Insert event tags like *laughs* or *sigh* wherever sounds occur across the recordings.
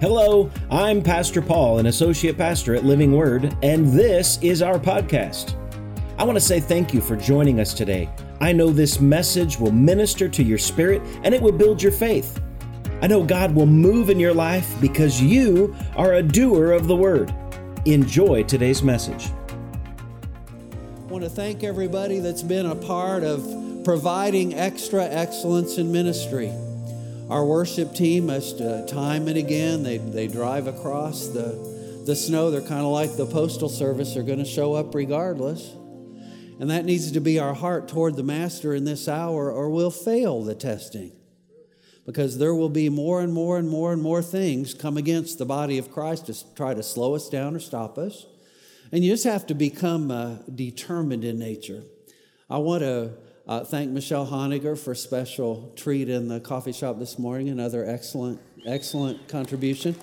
Hello, I'm Pastor Paul, an associate pastor at Living Word, and this is our podcast. I want to say thank you for joining us today. I know this message will minister to your spirit and it will build your faith. I know God will move in your life because you are a doer of the word. Enjoy today's message. I want to thank everybody that's been a part of providing extra excellence in ministry. Our worship team, must, uh, time and again, they, they drive across the, the snow. They're kind of like the Postal Service, they're going to show up regardless. And that needs to be our heart toward the Master in this hour, or we'll fail the testing. Because there will be more and more and more and more things come against the body of Christ to try to slow us down or stop us. And you just have to become uh, determined in nature. I want to uh, thank Michelle Honiger for special treat in the coffee shop this morning. Another excellent, excellent contribution.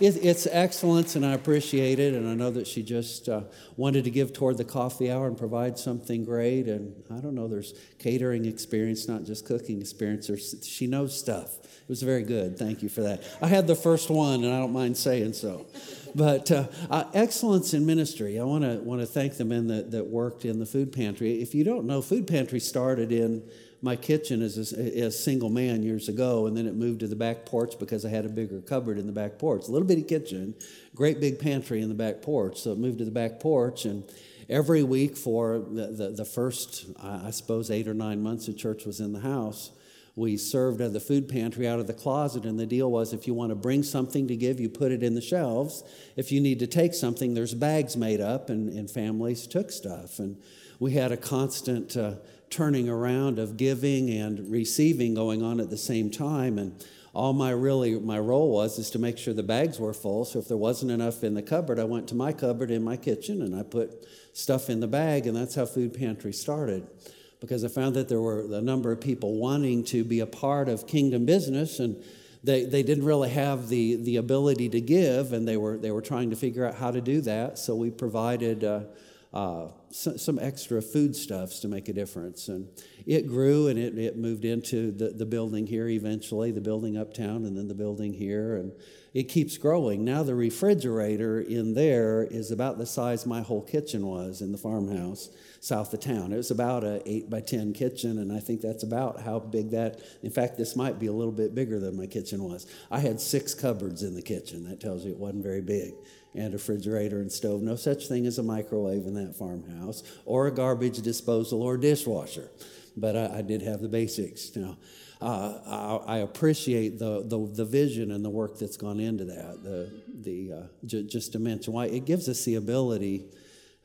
it's excellence, and I appreciate it. And I know that she just uh, wanted to give toward the coffee hour and provide something great. And I don't know, there's catering experience, not just cooking experience. There's, she knows stuff. It was very good. Thank you for that. I had the first one, and I don't mind saying so. But uh, uh, excellence in ministry. I want to want to thank the men that, that worked in the food pantry. If you don't know, food pantry started in my kitchen as a, as single man years ago, and then it moved to the back porch because I had a bigger cupboard in the back porch. A little bitty kitchen, great big pantry in the back porch. So it moved to the back porch, and every week for the, the, the first, I suppose, eight or nine months, the church was in the house we served at the food pantry out of the closet, and the deal was if you want to bring something to give, you put it in the shelves. If you need to take something, there's bags made up, and, and families took stuff. And we had a constant uh, turning around of giving and receiving going on at the same time. And all my really my role was is to make sure the bags were full. So if there wasn't enough in the cupboard, I went to my cupboard in my kitchen and I put stuff in the bag, and that's how food pantry started because I found that there were a number of people wanting to be a part of kingdom business and they, they didn't really have the, the ability to give and they were, they were trying to figure out how to do that. So we provided uh, uh, some, some extra foodstuffs to make a difference. And it grew and it, it moved into the, the building here eventually, the building uptown and then the building here. And it keeps growing. Now the refrigerator in there is about the size my whole kitchen was in the farmhouse south of town. It was about a eight by ten kitchen, and I think that's about how big that. In fact, this might be a little bit bigger than my kitchen was. I had six cupboards in the kitchen. That tells you it wasn't very big. And a refrigerator and stove. No such thing as a microwave in that farmhouse, or a garbage disposal or dishwasher. But I, I did have the basics. Now, uh, I, I, appreciate the, the, the vision and the work that's gone into that. The the uh, j- just to mention why it gives us the ability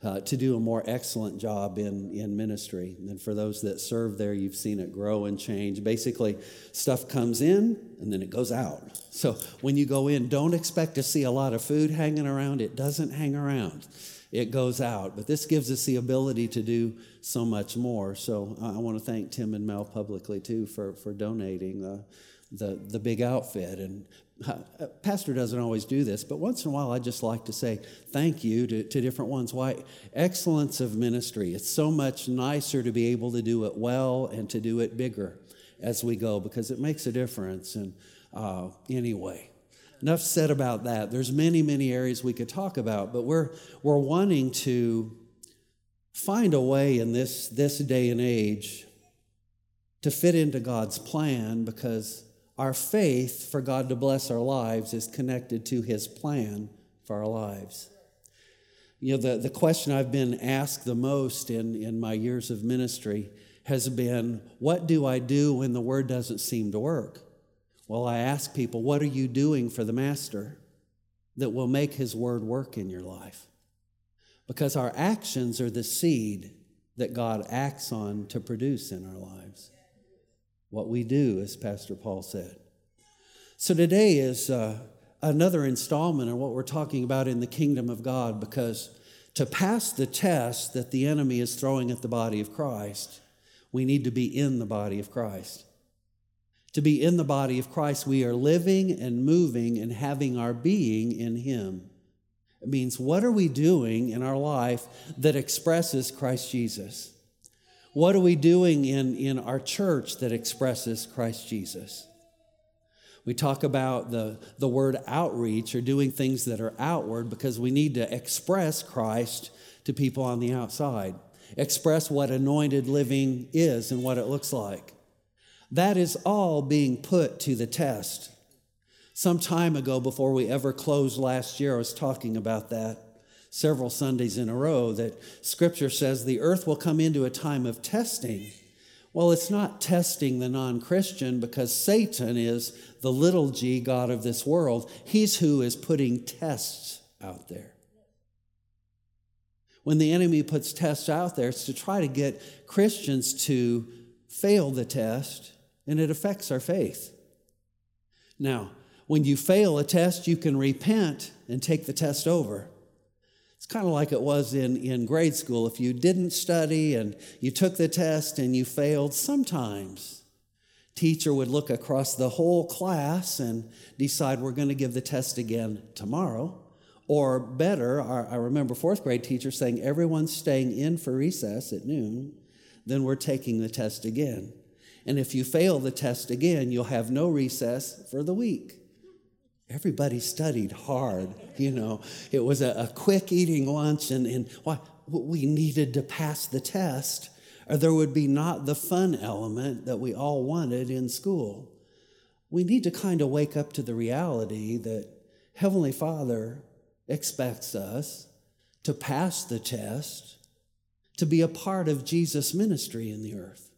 uh, to do a more excellent job in, in ministry. And for those that serve there, you've seen it grow and change. Basically, stuff comes in and then it goes out. So when you go in, don't expect to see a lot of food hanging around. It doesn't hang around, it goes out. But this gives us the ability to do so much more. So I want to thank Tim and Mel publicly too for, for donating. the, the big outfit. And uh, pastor doesn't always do this, but once in a while I just like to say thank you to, to different ones. Why? Excellence of ministry. It's so much nicer to be able to do it well and to do it bigger as we go because it makes a difference. And uh, anyway, enough said about that. There's many, many areas we could talk about, but we're, we're wanting to find a way in this, this day and age to fit into God's plan because our faith for God to bless our lives is connected to His plan for our lives. You know, the, the question I've been asked the most in, in my years of ministry has been what do I do when the word doesn't seem to work? Well, I ask people, what are you doing for the Master that will make His word work in your life? Because our actions are the seed that God acts on to produce in our lives what we do, as Pastor Paul said. So today is uh, another installment of what we're talking about in the kingdom of God because to pass the test that the enemy is throwing at the body of Christ, we need to be in the body of Christ. To be in the body of Christ, we are living and moving and having our being in Him. It means, what are we doing in our life that expresses Christ Jesus? What are we doing in, in our church that expresses Christ Jesus? We talk about the, the word outreach or doing things that are outward because we need to express Christ to people on the outside, express what anointed living is and what it looks like. That is all being put to the test. Some time ago, before we ever closed last year, I was talking about that several Sundays in a row that scripture says the earth will come into a time of testing. Well, it's not testing the non Christian because Satan is the little g God of this world. He's who is putting tests out there. When the enemy puts tests out there, it's to try to get Christians to fail the test, and it affects our faith. Now, when you fail a test, you can repent and take the test over. It's kind of like it was in, in grade school. If you didn't study and you took the test and you failed, sometimes teacher would look across the whole class and decide we're going to give the test again tomorrow. Or better, I remember fourth grade teacher saying everyone's staying in for recess at noon, then we're taking the test again. And if you fail the test again, you'll have no recess for the week. Everybody studied hard, you know. It was a, a quick eating lunch, and, and why, we needed to pass the test, or there would be not the fun element that we all wanted in school. We need to kind of wake up to the reality that Heavenly Father expects us to pass the test, to be a part of Jesus' ministry in the earth.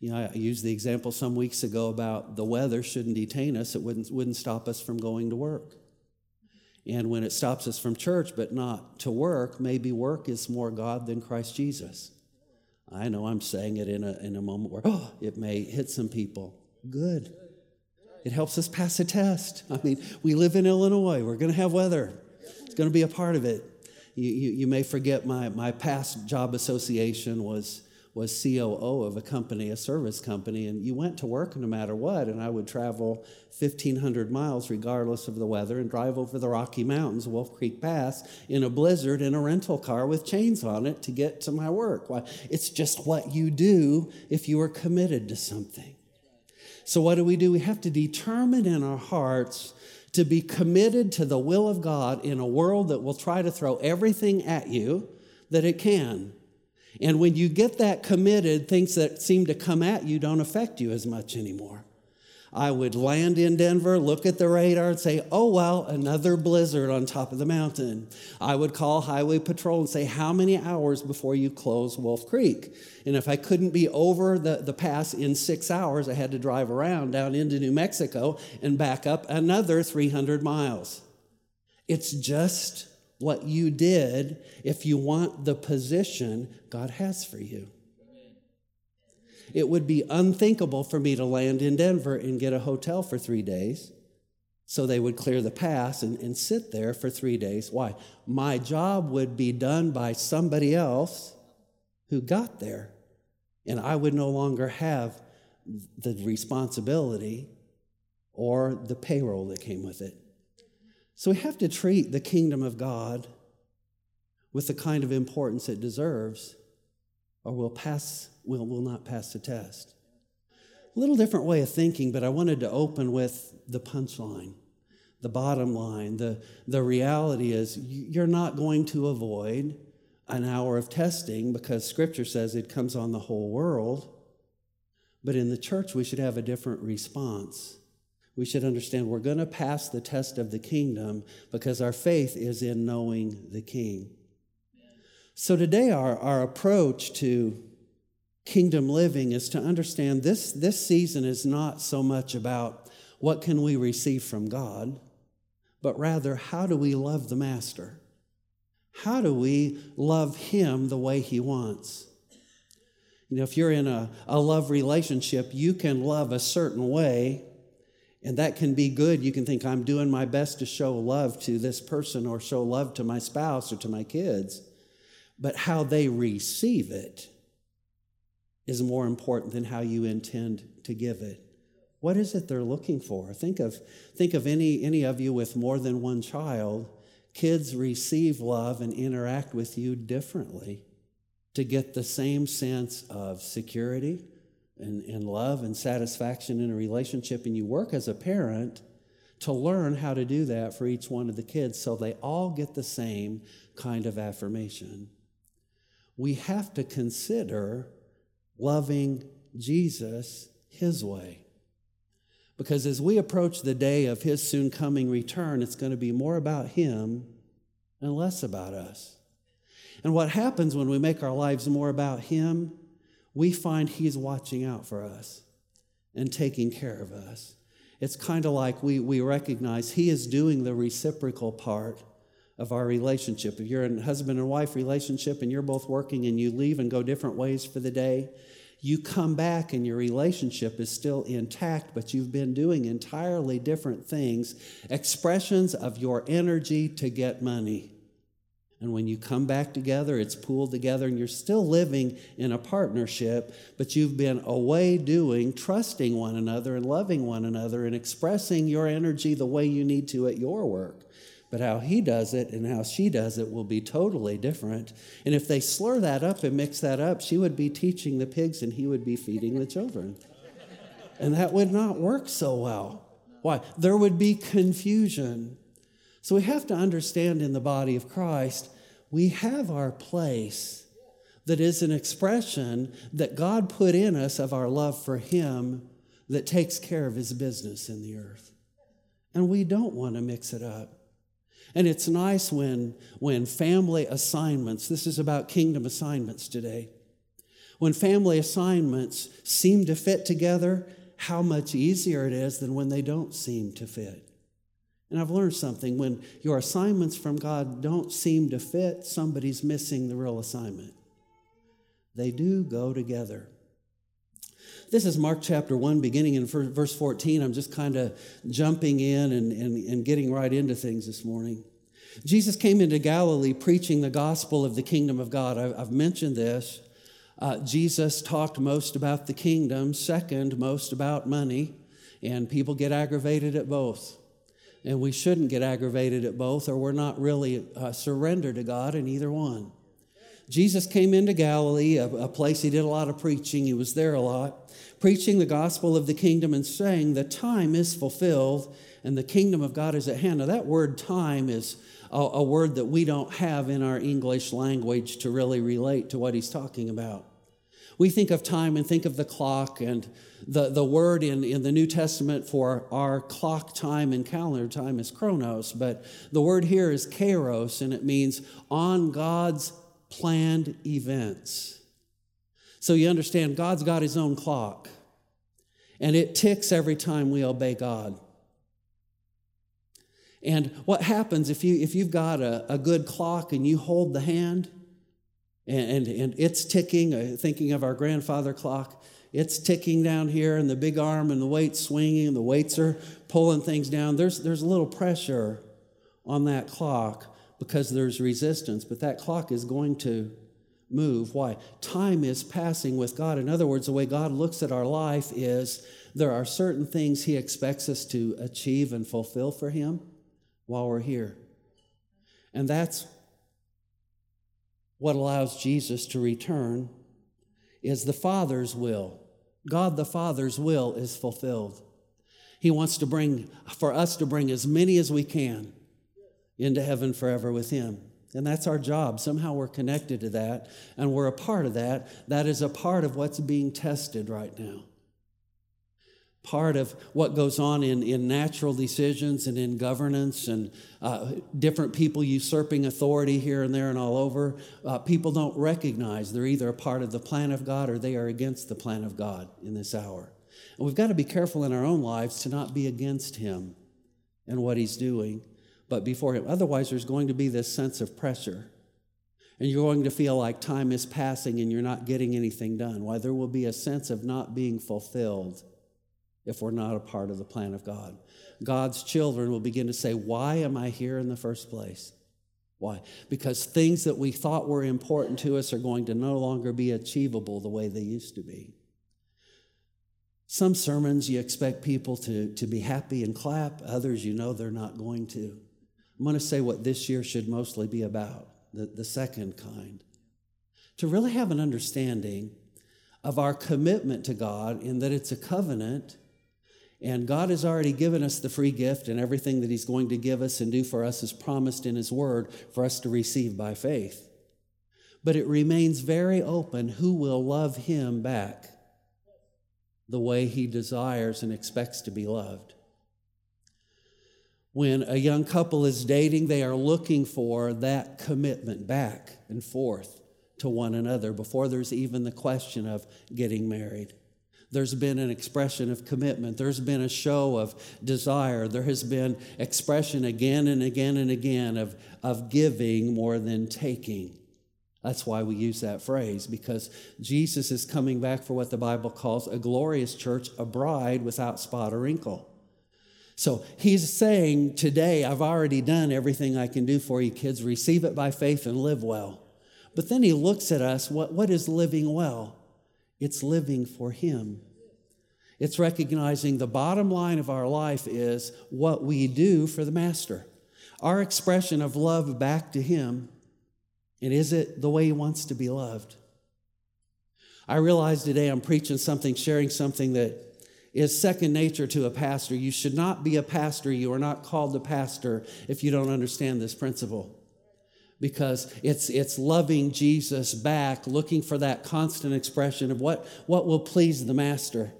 You know, I used the example some weeks ago about the weather shouldn't detain us, it wouldn't, wouldn't stop us from going to work. And when it stops us from church but not to work, maybe work is more God than Christ Jesus. I know I'm saying it in a, in a moment where oh, it may hit some people. Good. It helps us pass a test. I mean, we live in Illinois, we're going to have weather, it's going to be a part of it. You, you, you may forget my, my past job association was was COO of a company, a service company, and you went to work no matter what. And I would travel 1,500 miles regardless of the weather and drive over the Rocky Mountains, Wolf Creek Pass, in a blizzard in a rental car with chains on it to get to my work. Why? It's just what you do if you are committed to something. So, what do we do? We have to determine in our hearts to be committed to the will of God in a world that will try to throw everything at you that it can. And when you get that committed, things that seem to come at you don't affect you as much anymore. I would land in Denver, look at the radar, and say, oh, well, another blizzard on top of the mountain. I would call Highway Patrol and say, how many hours before you close Wolf Creek? And if I couldn't be over the, the pass in six hours, I had to drive around down into New Mexico and back up another 300 miles. It's just what you did if you want the position God has for you. It would be unthinkable for me to land in Denver and get a hotel for three days. So they would clear the pass and, and sit there for three days. Why? My job would be done by somebody else who got there. And I would no longer have the responsibility or the payroll that came with it. So we have to treat the kingdom of God with the kind of importance it deserves, or we'll pass, we'll, will not pass the test. A little different way of thinking, but I wanted to open with the punchline, the bottom line. The, the reality is you're not going to avoid an hour of testing because scripture says it comes on the whole world. But in the church, we should have a different response we should understand we're going to pass the test of the kingdom because our faith is in knowing the king. So today, our, our approach to kingdom living is to understand this, this season is not so much about what can we receive from God, but rather how do we love the master? How do we love him the way he wants? You know, if you're in a, a love relationship, you can love a certain way and that can be good. You can think, I'm doing my best to show love to this person or show love to my spouse or to my kids. But how they receive it is more important than how you intend to give it. What is it they're looking for? Think of, think of any, any of you with more than one child. Kids receive love and interact with you differently to get the same sense of security, and, and love and satisfaction in a relationship, and you work as a parent to learn how to do that for each one of the kids so they all get the same kind of affirmation. We have to consider loving Jesus his way. Because as we approach the day of his soon coming return, it's going to be more about him and less about us. And what happens when we make our lives more about him, we find he's watching out for us and taking care of us. It's kind of like we, we recognize he is doing the reciprocal part of our relationship. If you're in a husband and wife relationship and you're both working and you leave and go different ways for the day, you come back and your relationship is still intact, but you've been doing entirely different things, expressions of your energy to get money. And when you come back together, it's pooled together, and you're still living in a partnership, but you've been away doing, trusting one another and loving one another and expressing your energy the way you need to at your work. But how he does it and how she does it will be totally different. And if they slur that up and mix that up, she would be teaching the pigs and he would be feeding the children. And that would not work so well. Why? There would be confusion. So we have to understand in the body of Christ, we have our place that is an expression that God put in us of our love for Him that takes care of His business in the earth. And we don't want to mix it up. And it's nice when, when family assignments, this is about kingdom assignments today, when family assignments seem to fit together, how much easier it is than when they don't seem to fit. And I've learned something when your assignments from God don't seem to fit, somebody's missing the real assignment. They do go together. This is Mark chapter 1, beginning in verse 14. I'm just kind of jumping in and, and, and getting right into things this morning. Jesus came into Galilee preaching the gospel of the kingdom of God. I've mentioned this. Uh, Jesus talked most about the kingdom, second, most about money, and people get aggravated at both. And we shouldn't get aggravated at both, or we're not really uh, surrendered to God in either one. Jesus came into Galilee, a, a place he did a lot of preaching. He was there a lot, preaching the gospel of the kingdom and saying, The time is fulfilled and the kingdom of God is at hand. Now, that word time is a, a word that we don't have in our English language to really relate to what he's talking about. We think of time and think of the clock, and the, the word in, in the New Testament for our clock time and calendar time is chronos, but the word here is kairos, and it means on God's planned events. So you understand, God's got his own clock, and it ticks every time we obey God. And what happens if, you, if you've got a, a good clock and you hold the hand and, and, and it's ticking, uh, thinking of our grandfather clock, it's ticking down here and the big arm and the weights swinging and the weights are pulling things down. There's, there's a little pressure on that clock because there's resistance, but that clock is going to move. Why? Time is passing with God. In other words, the way God looks at our life is there are certain things He expects us to achieve and fulfill for Him while we're here. And that's what allows Jesus to return is the Father's will. God the Father's will is fulfilled. He wants to bring for us to bring as many as we can into heaven forever with him. And that's our job. Somehow we're connected to that and we're a part of that. That is a part of what's being tested right now. Part of what goes on in, in natural decisions and in governance and uh, different people usurping authority here and there and all over. Uh, people don't recognize they're either a part of the plan of God or they are against the plan of God in this hour. And we've got to be careful in our own lives to not be against Him and what He's doing but before Him. Otherwise, there's going to be this sense of pressure. And you're going to feel like time is passing and you're not getting anything done. Why, there will be a sense of not being fulfilled if we're not a part of the plan of God. God's children will begin to say, Why am I here in the first place? Why? Because things that we thought were important to us are going to no longer be achievable the way they used to be. Some sermons you expect people to, to be happy and clap, others you know they're not going to. I'm going to say what this year should mostly be about the, the second kind. To really have an understanding of our commitment to God in that it's a covenant. And God has already given us the free gift, and everything that He's going to give us and do for us is promised in His Word for us to receive by faith. But it remains very open who will love Him back the way He desires and expects to be loved. When a young couple is dating, they are looking for that commitment back and forth to one another before there's even the question of getting married. There's been an expression of commitment. There's been a show of desire. There has been expression again and again and again of, of giving more than taking. That's why we use that phrase, because Jesus is coming back for what the Bible calls a glorious church, a bride without spot or wrinkle. So he's saying, Today, I've already done everything I can do for you, kids. Receive it by faith and live well. But then he looks at us what, what is living well? It's living for him. It's recognizing the bottom line of our life is what we do for the master. Our expression of love back to him, and is it the way he wants to be loved? I realize today I'm preaching something, sharing something that is second nature to a pastor. You should not be a pastor. You are not called a pastor if you don't understand this principle because it's, it's loving Jesus back, looking for that constant expression of what, what will please the master,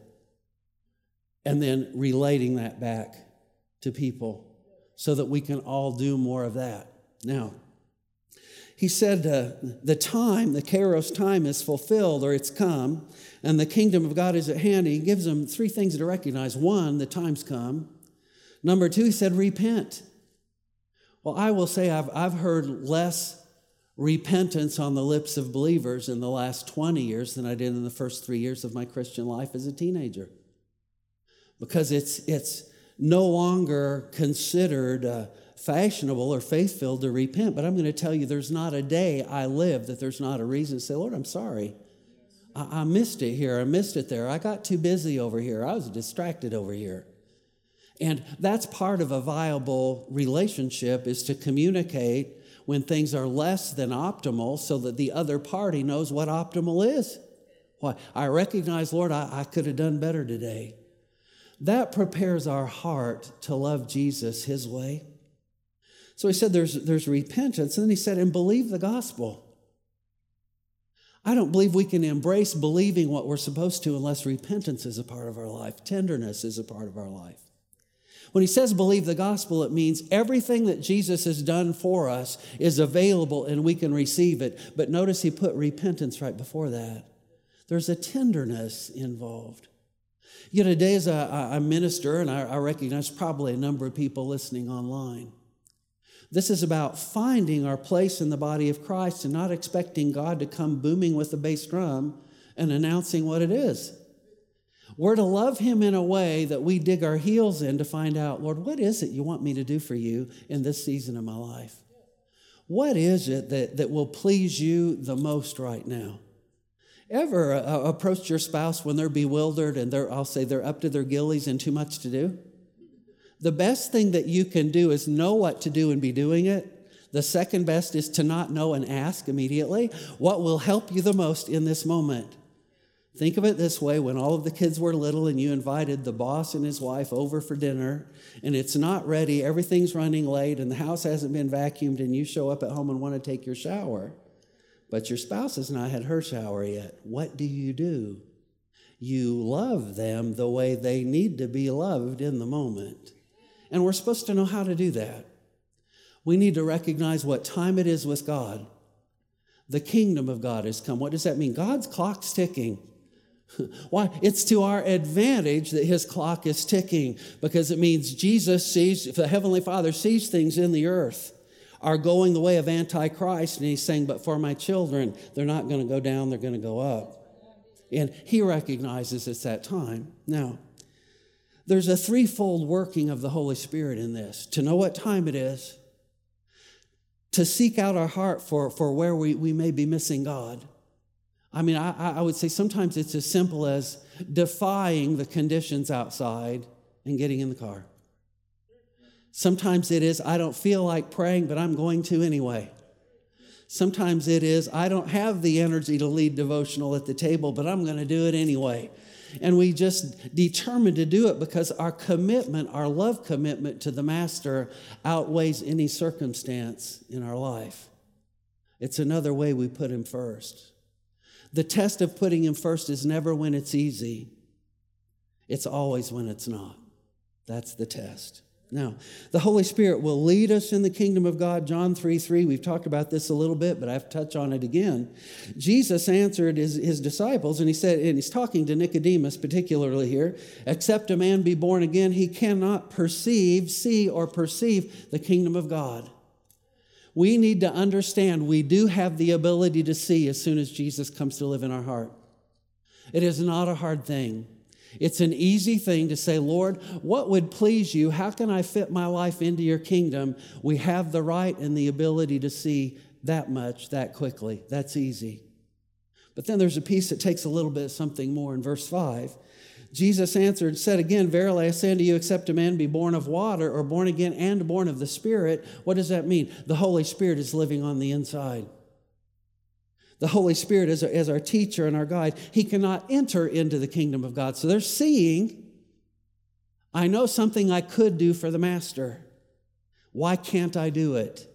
and then relating that back to people so that we can all do more of that. Now, he said, uh, The time, the Kairos time is fulfilled or it's come, and the kingdom of God is at hand. He gives them three things to recognize. One, the time's come. Number two, he said, Repent. Well, I will say I've, I've heard less repentance on the lips of believers in the last 20 years than I did in the first three years of my Christian life as a teenager. Because it's, it's no longer considered uh, fashionable or faith filled to repent. But I'm going to tell you, there's not a day I live that there's not a reason to say, Lord, I'm sorry. I, I missed it here. I missed it there. I got too busy over here. I was distracted over here. And that's part of a viable relationship is to communicate when things are less than optimal so that the other party knows what optimal is. Why, I recognize, Lord, I, I could have done better today. That prepares our heart to love Jesus his way. So he said there's, there's repentance. And then he said, and believe the gospel. I don't believe we can embrace believing what we're supposed to unless repentance is a part of our life, tenderness is a part of our life. When he says believe the gospel, it means everything that Jesus has done for us is available and we can receive it. But notice he put repentance right before that. There's a tenderness involved. You know, today as a, a minister, and I, I recognize probably a number of people listening online, this is about finding our place in the body of Christ and not expecting God to come booming with the bass drum and announcing what it is. We're to love him in a way that we dig our heels in to find out, Lord, what is it you want me to do for you in this season of my life? What is it that, that will please you the most right now? Ever uh, approached your spouse when they're bewildered and they're, I'll say, they're up to their gillies and too much to do? The best thing that you can do is know what to do and be doing it. The second best is to not know and ask immediately. What will help you the most in this moment? Think of it this way when all of the kids were little and you invited the boss and his wife over for dinner and it's not ready, everything's running late, and the house hasn't been vacuumed, and you show up at home and want to take your shower, but your spouse has not had her shower yet. What do you do? You love them the way they need to be loved in the moment. And we're supposed to know how to do that. We need to recognize what time it is with God. The kingdom of God has come. What does that mean? God's clock's ticking. *laughs* Why? It's to our advantage that his clock is ticking because it means Jesus sees, if the Heavenly Father sees things in the earth are going the way of Antichrist, and he's saying, But for my children, they're not going to go down, they're going to go up. And he recognizes it's that time. Now, there's a threefold working of the Holy Spirit in this to know what time it is, to seek out our heart for, for where we, we may be missing God I mean, I, I would say sometimes it's as simple as defying the conditions outside and getting in the car. Sometimes it is, I don't feel like praying, but I'm going to anyway. Sometimes it is, I don't have the energy to lead devotional at the table, but I'm going to do it anyway. And we just determine to do it because our commitment, our love commitment to the Master outweighs any circumstance in our life. It's another way we put Him first. The test of putting Him first is never when it's easy, it's always when it's not. That's the test. Now, the Holy Spirit will lead us in the kingdom of God. John 3 3, we've talked about this a little bit, but I have to touch on it again. Jesus answered his, his disciples, and he said, and he's talking to Nicodemus particularly here, except a man be born again, he cannot perceive, see, or perceive the kingdom of God. We need to understand we do have the ability to see as soon as Jesus comes to live in our heart. It is not a hard thing. It's an easy thing to say, Lord, what would please you? How can I fit my life into your kingdom? We have the right and the ability to see that much that quickly. That's easy. But then there's a piece that takes a little bit of something more in verse 5. Jesus answered, said again, Verily I say unto you, except a man be born of water or born again and born of the Spirit, what does that mean? The Holy Spirit is living on the inside the Holy Spirit is, as our teacher and our guide, he cannot enter into the kingdom of God. So they're seeing, I know something I could do for the Master. Why can't I do it?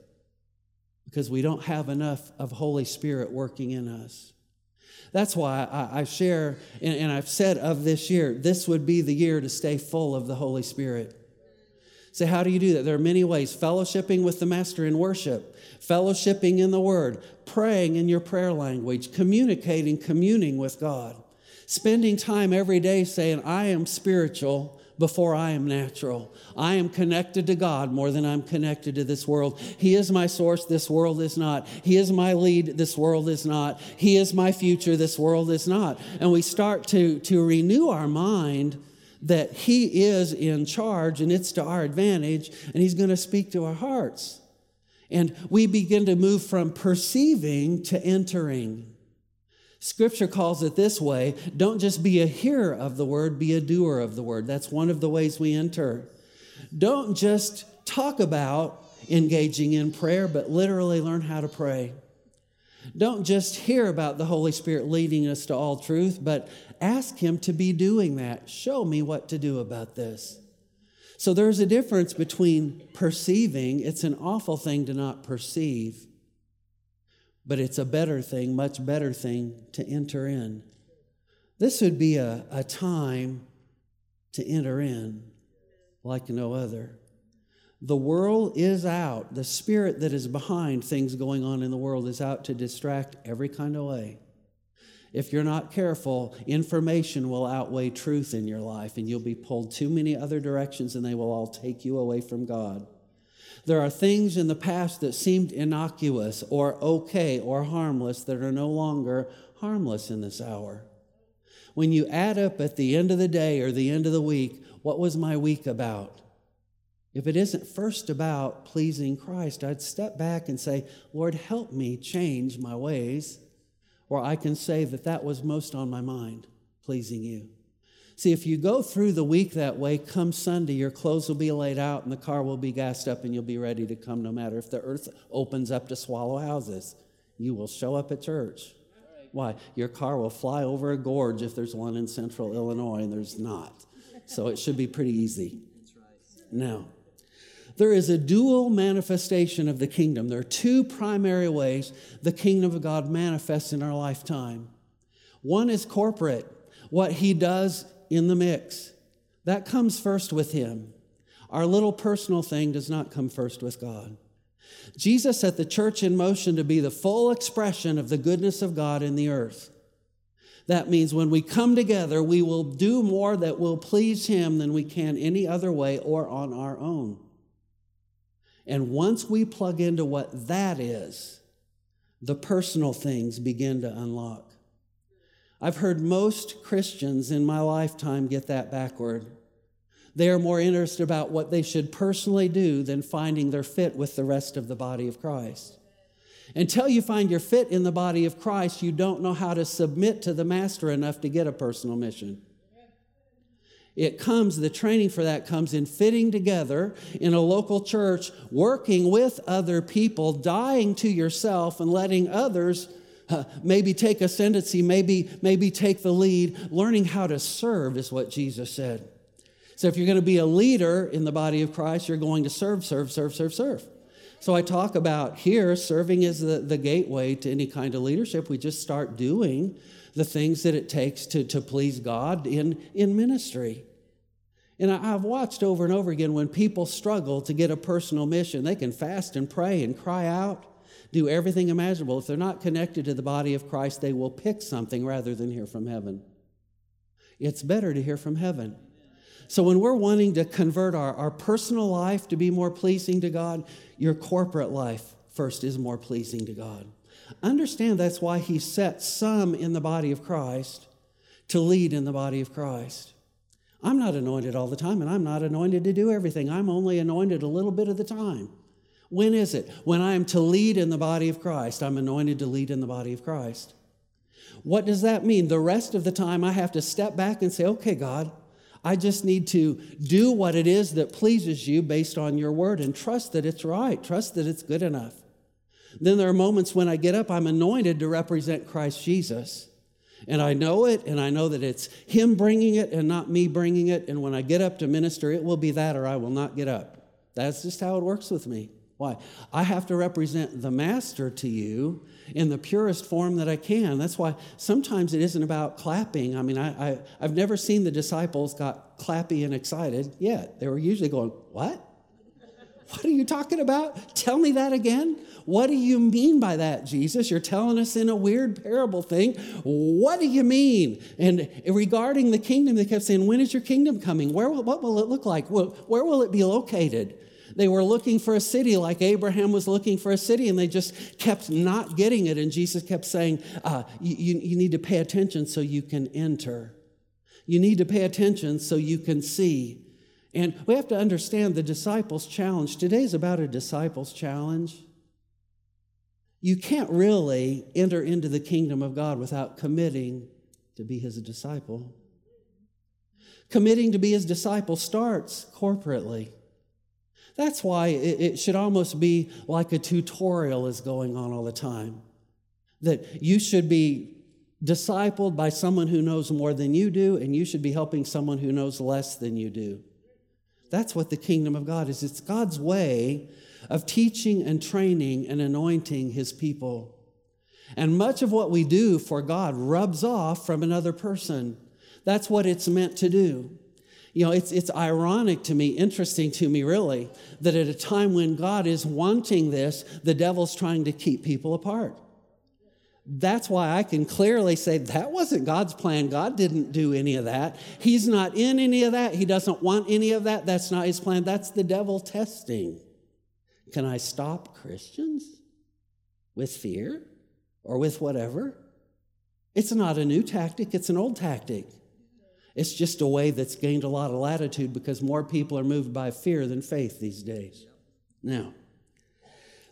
Because we don't have enough of Holy Spirit working in us. That's why I, I share, and, and I've said of this year, this would be the year to stay full of the Holy Spirit. Say, how do you do that? There are many ways. Fellowshipping with the Master in worship, fellowshipping in the Word, praying in your prayer language, communicating, communing with God, spending time every day saying, I am spiritual before I am natural. I am connected to God more than I'm connected to this world. He is my source, this world is not. He is my lead, this world is not. He is my future, this world is not. And we start to, to renew our mind that He is in charge and it's to our advantage, and He's going to speak to our hearts. And we begin to move from perceiving to entering. Scripture calls it this way don't just be a hearer of the word, be a doer of the word. That's one of the ways we enter. Don't just talk about engaging in prayer, but literally learn how to pray. Don't just hear about the Holy Spirit leading us to all truth, but ask Him to be doing that. Show me what to do about this. So there's a difference between perceiving, it's an awful thing to not perceive, but it's a better thing, much better thing to enter in. This would be a, a time to enter in like no other. The world is out. The spirit that is behind things going on in the world is out to distract every kind of way. If you're not careful, information will outweigh truth in your life, and you'll be pulled too many other directions, and they will all take you away from God. There are things in the past that seemed innocuous or okay or harmless that are no longer harmless in this hour. When you add up at the end of the day or the end of the week, what was my week about? If it isn't first about pleasing Christ, I'd step back and say, Lord, help me change my ways. Or I can say that that was most on my mind, pleasing you. See, if you go through the week that way, come Sunday, your clothes will be laid out and the car will be gassed up and you'll be ready to come no matter if the earth opens up to swallow houses. You will show up at church. Why? Your car will fly over a gorge if there's one in central Illinois and there's not. So it should be pretty easy. Now, there is a dual manifestation of the kingdom. There are two primary ways the kingdom of God manifests in our lifetime. One is corporate, what he does in the mix. That comes first with him. Our little personal thing does not come first with God. Jesus set the church in motion to be the full expression of the goodness of God in the earth. That means when we come together, we will do more that will please Him than we can any other way or on our own. And once we plug into what that is, the personal things begin to unlock. I've heard most Christians in my lifetime get that backward. They are more interested about what they should personally do than finding their fit with the rest of the body of Christ. Until you find your fit in the body of Christ, you don't know how to submit to the master enough to get a personal mission. It comes, the training for that comes in fitting together in a local church, working with other people, dying to yourself and letting others uh, *laughs* maybe take ascendancy, maybe, maybe take the lead. Learning how to serve is what Jesus said. So if you're going to be a leader in the body of Christ, you're going to serve, serve, serve, serve, serve. So I talk about here serving is the, the gateway to any kind of leadership. We just start doing the things that it takes to, to please God in, in ministry. And I've watched over and over again when people struggle to get a personal mission, they can fast and pray and cry out, do everything imaginable. If they're not connected to the body of Christ, they will pick something rather than hear from heaven. It's better to hear from heaven. So when we're wanting to convert our, our personal life to be more pleasing to God, your corporate life first is more pleasing to God. Understand that's why he set some in the body of Christ to lead in the body of Christ. I'm not anointed all the time, and I'm not anointed to do everything. I'm only anointed a little bit of the time. When is it? When I am to lead in the body of Christ. I'm anointed to lead in the body of Christ. What does that mean? The rest of the time, I have to step back and say, okay, God, I just need to do what it is that pleases you based on your word and trust that it's right, trust that it's good enough. Then there are moments when I get up, I'm anointed to represent Christ Jesus. And I know it, and I know that it's Him bringing it and not me bringing it. And when I get up to minister, it will be that or I will not get up. That's just how it works with me. Why? I have to represent the Master to you in the purest form that I can. That's why sometimes it isn't about clapping. I mean, I, I, I've never seen the disciples got clappy and excited yet. They were usually going, What? What are you talking about? Tell me that again. What do you mean by that, Jesus? You're telling us in a weird parable thing. What do you mean? And regarding the kingdom, they kept saying, When is your kingdom coming? Where what will it look like? Where will it be located? They were looking for a city like Abraham was looking for a city, and they just kept not getting it. And Jesus kept saying, uh, you, you need to pay attention so you can enter. You need to pay attention so you can see. And we have to understand the disciples' challenge. Today's about a disciples' challenge. You can't really enter into the kingdom of God without committing to be his disciple. Committing to be his disciple starts corporately. That's why it, should almost be like a tutorial is going on all the time. That you should be discipled by someone who knows more than you do, and you should be helping someone who knows less than you do. That's what the kingdom of God is. It's God's way of teaching and training and anointing his people. And much of what we do for God rubs off from another person. That's what it's meant to do. You know, it's, it's ironic to me, interesting to me, really, that at a time when God is wanting this, the devil's trying to keep people apart. That's why I can clearly say that wasn't God's plan. God didn't do any of that. He's not in any of that. He doesn't want any of that. That's not his plan. That's the devil testing. Can I stop Christians with fear or with whatever? It's not a new tactic, it's an old tactic. It's just a way that's gained a lot of latitude because more people are moved by fear than faith these days. Now,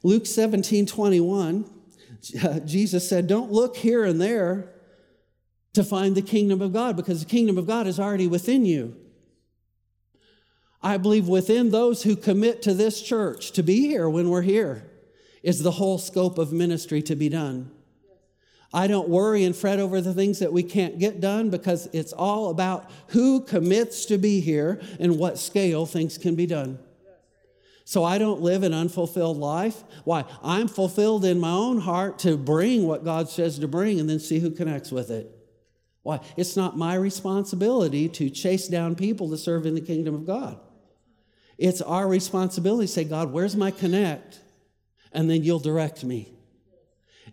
Luke 17 21, *laughs* Jesus said, Don't look here and there to find the kingdom of God because the kingdom of God is already within you. I believe within those who commit to this church to be here when we're here is the whole scope of ministry to be done. I don't worry and fret over the things that we can't get done because it's all about who commits to be here and what scale things can be done. So I don't live an unfulfilled life. Why? I'm fulfilled in my own heart to bring what God says to bring and then see who connects with it. Why? It's not my responsibility to chase down people to serve in the kingdom of God. It's our responsibility to say, God, where's my connect? And then you'll direct me.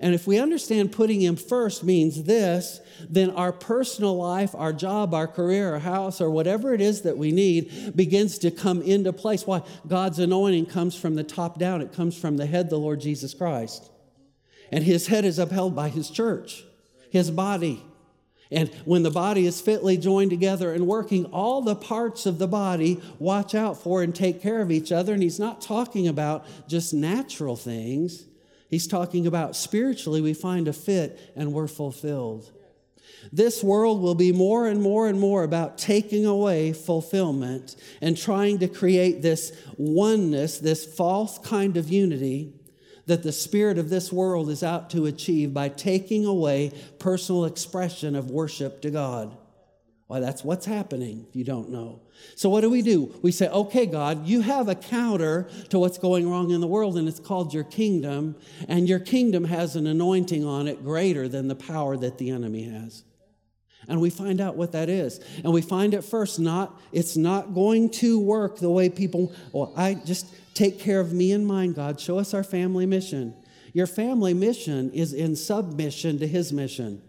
And if we understand putting Him first means this, then our personal life, our job, our career, our house, or whatever it is that we need begins to come into place. Why? God's anointing comes from the top down, it comes from the head, the Lord Jesus Christ. And His head is upheld by His church, His body. And when the body is fitly joined together and working, all the parts of the body watch out for and take care of each other. And he's not talking about just natural things, he's talking about spiritually, we find a fit and we're fulfilled. This world will be more and more and more about taking away fulfillment and trying to create this oneness, this false kind of unity that the spirit of this world is out to achieve by taking away personal expression of worship to God. Why, that's what's happening if you don't know. So, what do we do? We say, okay, God, you have a counter to what's going wrong in the world, and it's called your kingdom, and your kingdom has an anointing on it greater than the power that the enemy has. And we find out what that is. And we find it first, not, it's not going to work the way people, well, I just take care of me and mine, God. Show us our family mission. Your family mission is in submission to his mission.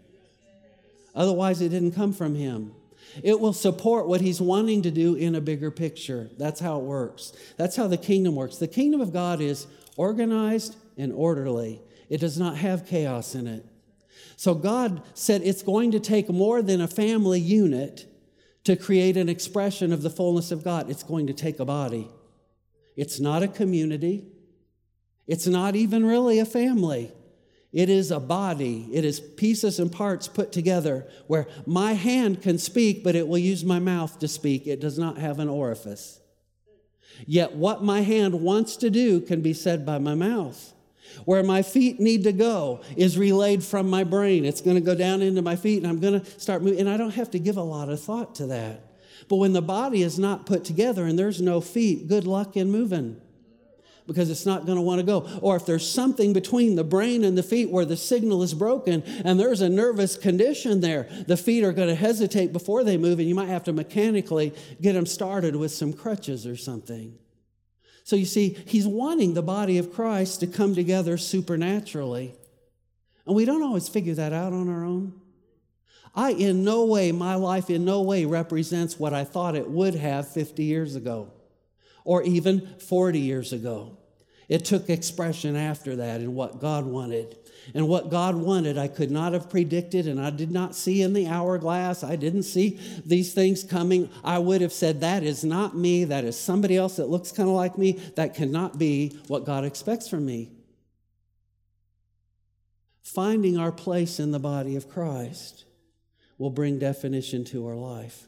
Otherwise, it didn't come from him. It will support what he's wanting to do in a bigger picture. That's how it works. That's how the kingdom works. The kingdom of God is organized and orderly, it does not have chaos in it. So God said it's going to take more than a family unit to create an expression of the fullness of God. It's going to take a body. It's not a community. It's not even really a family. It is a body. It is pieces and parts put together where my hand can speak, but it will use my mouth to speak. It does not have an orifice. Yet what my hand wants to do can be said by my mouth. Where my feet need to go is relayed from my brain. It's going to go down into my feet, and I'm going to start moving. And I don't have to give a lot of thought to that. But when the body is not put together and there's no feet, good luck in moving because it's not going to want to go. Or if there's something between the brain and the feet where the signal is broken and there's a nervous condition there, the feet are going to hesitate before they move, and you might have to mechanically get them started with some crutches or something. So you see, he's wanting the body of Christ to come together supernaturally. And we don't always figure that out on our own. I, in no way, my life in no way represents what I thought it would have 50 years ago or even 40 years ago. It took expression after that in what God wanted. And what God wanted, I could not have predicted, and I did not see in the hourglass. I didn't see these things coming. I would have said, That is not me. That is somebody else that looks kind of like me. That cannot be what God expects from me. Finding our place in the body of Christ will bring definition to our life.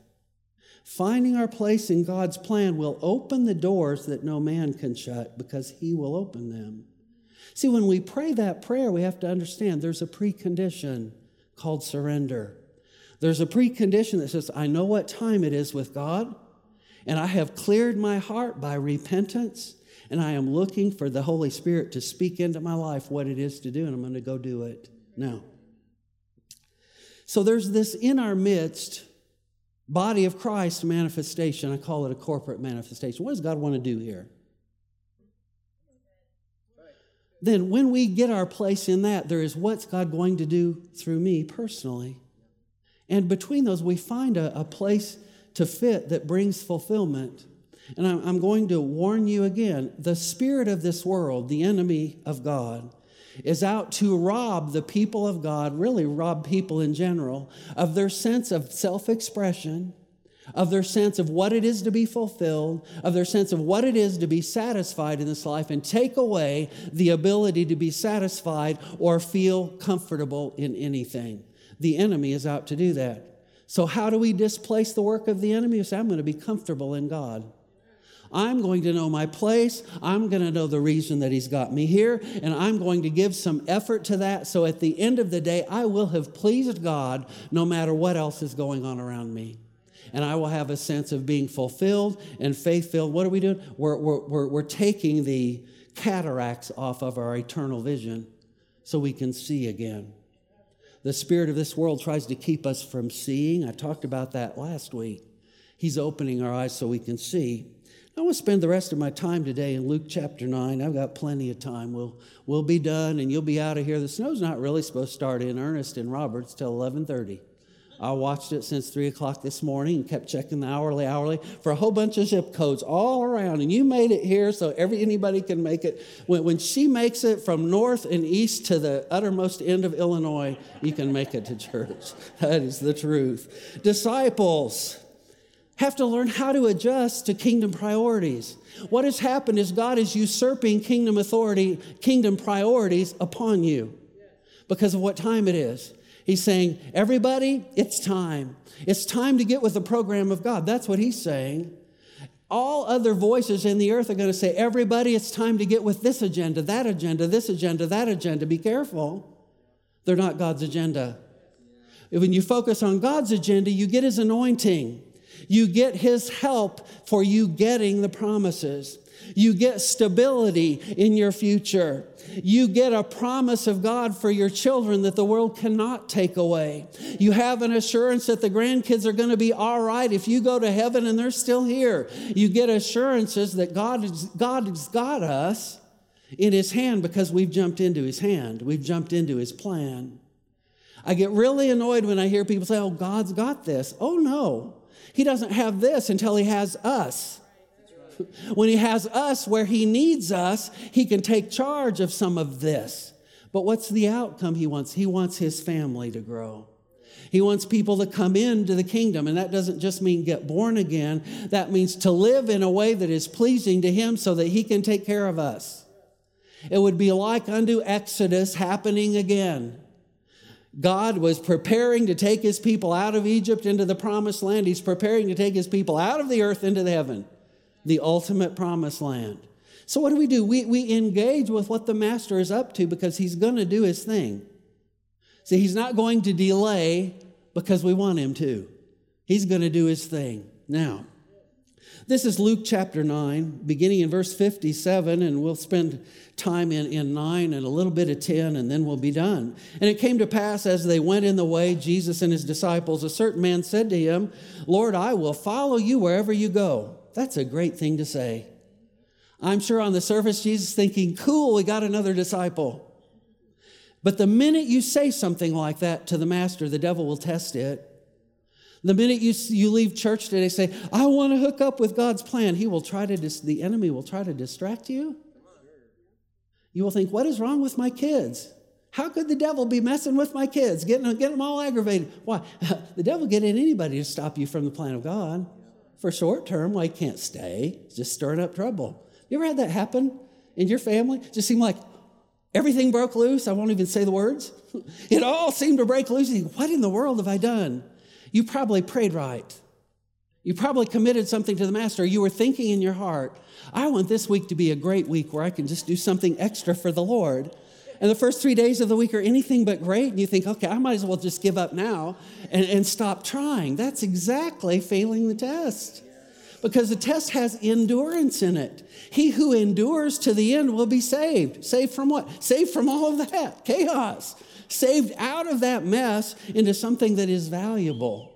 Finding our place in God's plan will open the doors that no man can shut because He will open them. See, when we pray that prayer, we have to understand there's a precondition called surrender. There's a precondition that says, I know what time it is with God, and I have cleared my heart by repentance, and I am looking for the Holy Spirit to speak into my life what it is to do, and I'm going to go do it now. So there's this in our midst body of Christ manifestation. I call it a corporate manifestation. What does God want to do here? Then, when we get our place in that, there is what's God going to do through me personally. And between those, we find a, a place to fit that brings fulfillment. And I'm, I'm going to warn you again the spirit of this world, the enemy of God, is out to rob the people of God, really rob people in general, of their sense of self expression, of their sense of what it is to be fulfilled, of their sense of what it is to be satisfied in this life, and take away the ability to be satisfied or feel comfortable in anything. The enemy is out to do that. So, how do we displace the work of the enemy? Say, I'm going to be comfortable in God. I'm going to know my place. I'm going to know the reason that He's got me here, and I'm going to give some effort to that. So at the end of the day, I will have pleased God no matter what else is going on around me. And I will have a sense of being fulfilled and faith filled. What are we doing? We're, we're, we're, we're taking the cataracts off of our eternal vision so we can see again. The spirit of this world tries to keep us from seeing. I talked about that last week. He's opening our eyes so we can see. I want to spend the rest of my time today in Luke chapter 9. I've got plenty of time. We'll, we'll be done and you'll be out of here. The snow's not really supposed to start in earnest in Roberts till 1130. I watched it since 3 o'clock this morning and kept checking the hourly, hourly for a whole bunch of zip codes all around. And you made it here so every, anybody can make it. When, when she makes it from north and east to the uttermost end of Illinois, you can make it to church. *laughs* That is the truth. Disciples have to learn how to adjust to kingdom priorities. What has happened is God is usurping kingdom authority, kingdom priorities upon you because of what time it is. He's saying, everybody, it's time. It's time to get with the program of God. That's what he's saying. All other voices in the earth are going to say, everybody, it's time to get with this agenda, that agenda, this agenda, that agenda. Be careful. They're not God's agenda. When you focus on God's agenda, you get his anointing. You get his help for you getting the promises. You get stability in your future. You get a promise of God for your children that the world cannot take away. You have an assurance that the grandkids are going to be all right if you go to heaven and they're still here. You get assurances that God, is, God has got us in his hand because we've jumped into his hand, we've jumped into his plan. I get really annoyed when I hear people say, Oh, God's got this. Oh, no. He doesn't have this until he has us. When he has us where he needs us, he can take charge of some of this. But what's the outcome he wants? He wants his family to grow. He wants people to come into the kingdom. And that doesn't just mean get born again, that means to live in a way that is pleasing to him so that he can take care of us. It would be like unto Exodus happening again. God was preparing to take his people out of Egypt into the promised land. He's preparing to take his people out of the earth into the heaven the ultimate promised land. So, what do we do? We, we engage with what the master is up to because he's going to do his thing. See, he's not going to delay because we want him to. He's going to do his thing. Now, this is Luke chapter 9, beginning in verse 57, and we'll spend time in, in 9 and a little bit of 10, and then we'll be done. And it came to pass as they went in the way, Jesus and his disciples, a certain man said to him, Lord, I will follow you wherever you go. That's a great thing to say. I'm sure on the surface, Jesus thinking, cool, we got another disciple. But the minute you say something like that to the master, the devil will test it. The minute you, you leave church today, say, I want to hook up with God's plan, he will try to, dis- the enemy will try to distract you. You will think, what is wrong with my kids? How could the devil be messing with my kids, getting, getting them all aggravated? Why? *laughs* the devil get in anybody to stop you from the plan of God for short term. Why well, can't stay? Just stirring up trouble. You ever had that happen in your family? Just seemed like everything broke loose. I won't even say the words. *laughs* It all seemed to break loose. What in the world have I done? You probably prayed right. You probably committed something to the master. You were thinking in your heart, I want this week to be a great week where I can just do something extra for the Lord. And the first three days of the week are anything but great. And you think, okay, I might as well just give up now and, and stop trying. That's exactly failing the test. Because the test has endurance in it. He who endures to the end will be saved. Saved from what? Saved from all of that chaos. Saved out of that mess into something that is valuable.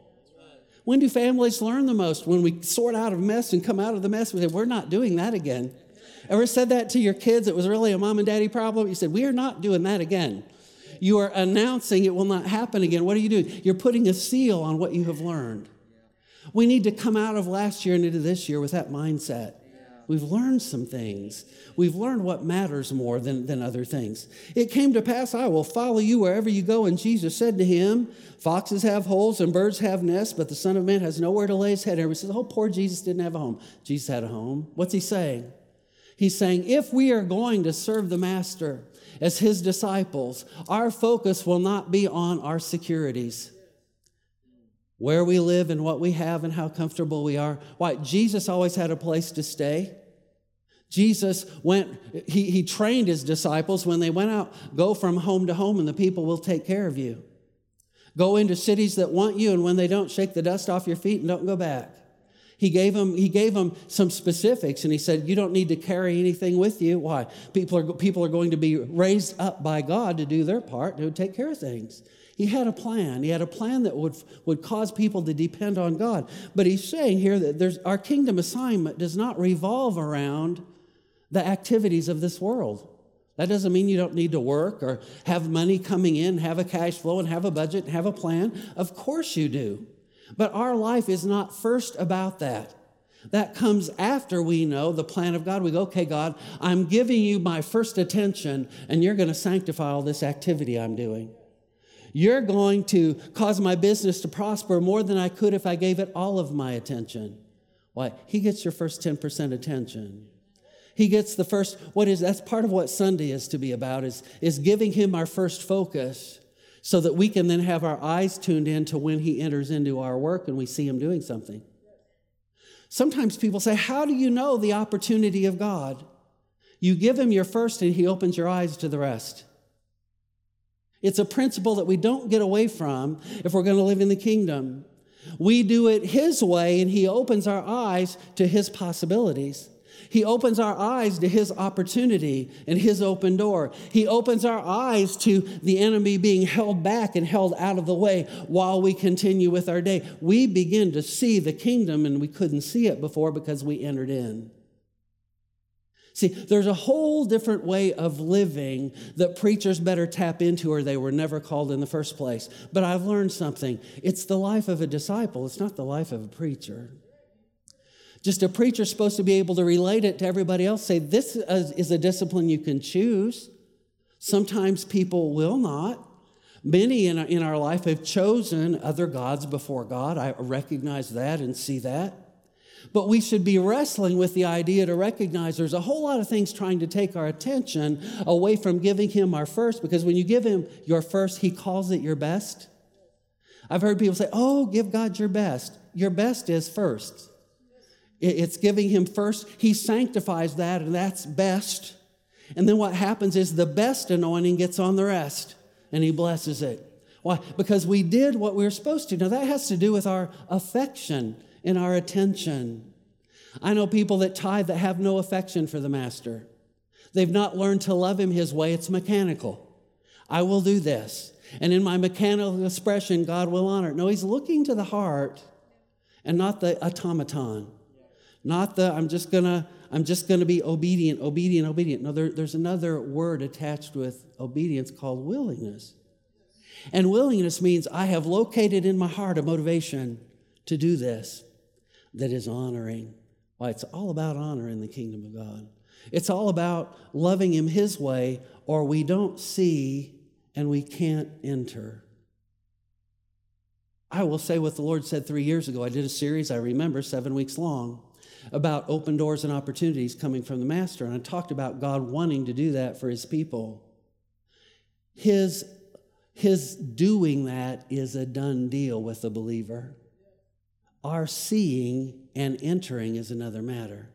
When do families learn the most? When we sort out of mess and come out of the mess, we say, We're not doing that again. Ever said that to your kids? It was really a mom and daddy problem. You said, We are not doing that again. You are announcing it will not happen again. What are you doing? You're putting a seal on what you have learned. We need to come out of last year and into this year with that mindset. We've learned some things. We've learned what matters more than, than other things. It came to pass, I will follow you wherever you go. And Jesus said to him, Foxes have holes and birds have nests, but the Son of Man has nowhere to lay his head. Everybody says, Oh, poor Jesus didn't have a home. Jesus had a home. What's he saying? He's saying, if we are going to serve the Master as his disciples, our focus will not be on our securities. Where we live and what we have and how comfortable we are. Why? Jesus always had a place to stay. Jesus went, he, he trained his disciples when they went out, go from home to home and the people will take care of you. Go into cities that want you, and when they don't, shake the dust off your feet and don't go back. He gave them, he gave them some specifics and he said, You don't need to carry anything with you. Why? People are, people are going to be raised up by God to do their part, to take care of things. He had a plan. He had a plan that would, would cause people to depend on God. But he's saying here that there's, our kingdom assignment does not revolve around the activities of this world. That doesn't mean you don't need to work or have money coming in, have a cash flow, and have a budget, and have a plan. Of course you do. But our life is not first about that. That comes after we know the plan of God. We go, okay, God, I'm giving you my first attention, and you're going to sanctify all this activity I'm doing. You're going to cause my business to prosper more than I could if I gave it all of my attention. Why? He gets your first 10% attention. He gets the first, what is, that's part of what Sunday is to be about, is, is giving him our first focus so that we can then have our eyes tuned in to when he enters into our work and we see him doing something. Sometimes people say, How do you know the opportunity of God? You give him your first and he opens your eyes to the rest. It's a principle that we don't get away from if we're going to live in the kingdom. We do it his way and he opens our eyes to his possibilities. He opens our eyes to his opportunity and his open door. He opens our eyes to the enemy being held back and held out of the way while we continue with our day. We begin to see the kingdom and we couldn't see it before because we entered in. See, there's a whole different way of living that preachers better tap into or they were never called in the first place. But I've learned something. It's the life of a disciple, it's not the life of a preacher. Just a preacher's supposed to be able to relate it to everybody else, say, This is a discipline you can choose. Sometimes people will not. Many in our, in our life have chosen other gods before God. I recognize that and see that. But we should be wrestling with the idea to recognize there's a whole lot of things trying to take our attention away from giving Him our first, because when you give Him your first, He calls it your best. I've heard people say, Oh, give God your best. Your best is first. It's giving him first. He sanctifies that, and that's best. And then what happens is the best anointing gets on the rest, and he blesses it. Why? Because we did what we were supposed to. Now, that has to do with our affection and our attention. I know people that tithe that have no affection for the master. They've not learned to love him his way, it's mechanical. I will do this. And in my mechanical expression, God will honor it. No, he's looking to the heart and not the automaton. Not the I'm just gonna I'm just gonna be obedient, obedient, obedient. No, there, there's another word attached with obedience called willingness. And willingness means I have located in my heart a motivation to do this that is honoring. Why, it's all about honor in the kingdom of God. It's all about loving Him His way, or we don't see and we can't enter. I will say what the Lord said three years ago. I did a series, I remember, seven weeks long about open doors and opportunities coming from the Master. And I talked about God wanting to do that for his people. His, his doing that is a done deal with the believer. Our seeing and entering is another matter.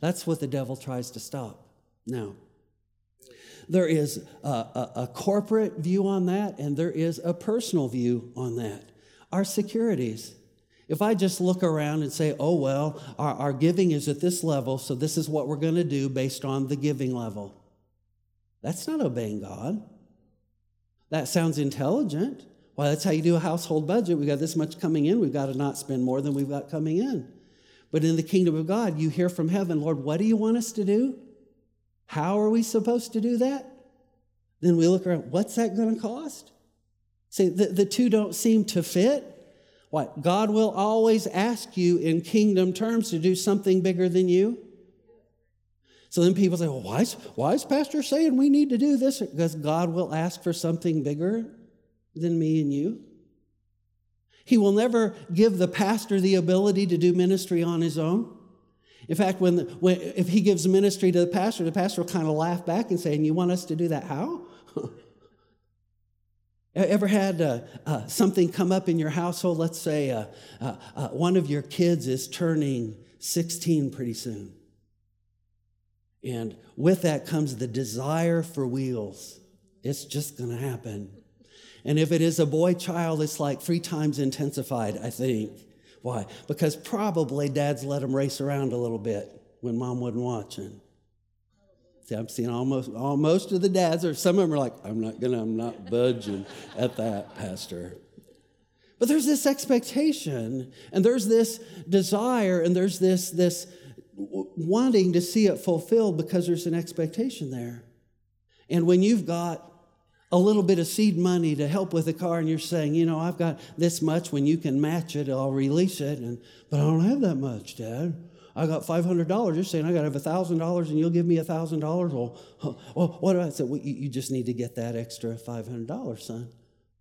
That's what the devil tries to stop. Now, there is a, a, a, corporate view on that, and there is a personal view on that. Our securities. If I just look around and say, oh, well, our, our giving is at this level, so this is what we're going to do based on the giving level, that's not obeying God. That sounds intelligent. Well, that's how you do a household budget. We've got this much coming in, we've got to not spend more than we've got coming in. But in the kingdom of God, you hear from heaven, Lord, what do you want us to do? How are we supposed to do that? Then we look around, what's that going to cost? See, the, the two don't seem to fit. What? God will always ask you in kingdom terms to do something bigger than you. So then people say, well, why is, why is Pastor saying we need to do this? Because God will ask for something bigger than me and you. He will never give the pastor the ability to do ministry on his own. In fact, when, the, when if he gives ministry to the pastor, the pastor will kind of laugh back and say, and you want us to do that? How? *laughs* Ever had uh, uh, something come up in your household? Let's say uh, uh, uh, one of your kids is turning 16 pretty soon. And with that comes the desire for wheels. It's just going to happen. And if it is a boy child, it's like three times intensified, I think. Why? Because probably dads let him race around a little bit when mom wasn't watching. See, I'm seeing almost all, most of the dads, or some of them are like, I'm not gonna, I'm not budging at that, Pastor. But there's this expectation, and there's this desire, and there's this, this wanting to see it fulfilled because there's an expectation there. And when you've got a little bit of seed money to help with the car, and you're saying, you know, I've got this much, when you can match it, I'll release it. And, but I don't have that much, Dad. I got $500. You're saying I got to have $1,000 and you'll give me $1,000. Well, well, what do I say? Well, you just need to get that extra $500, son.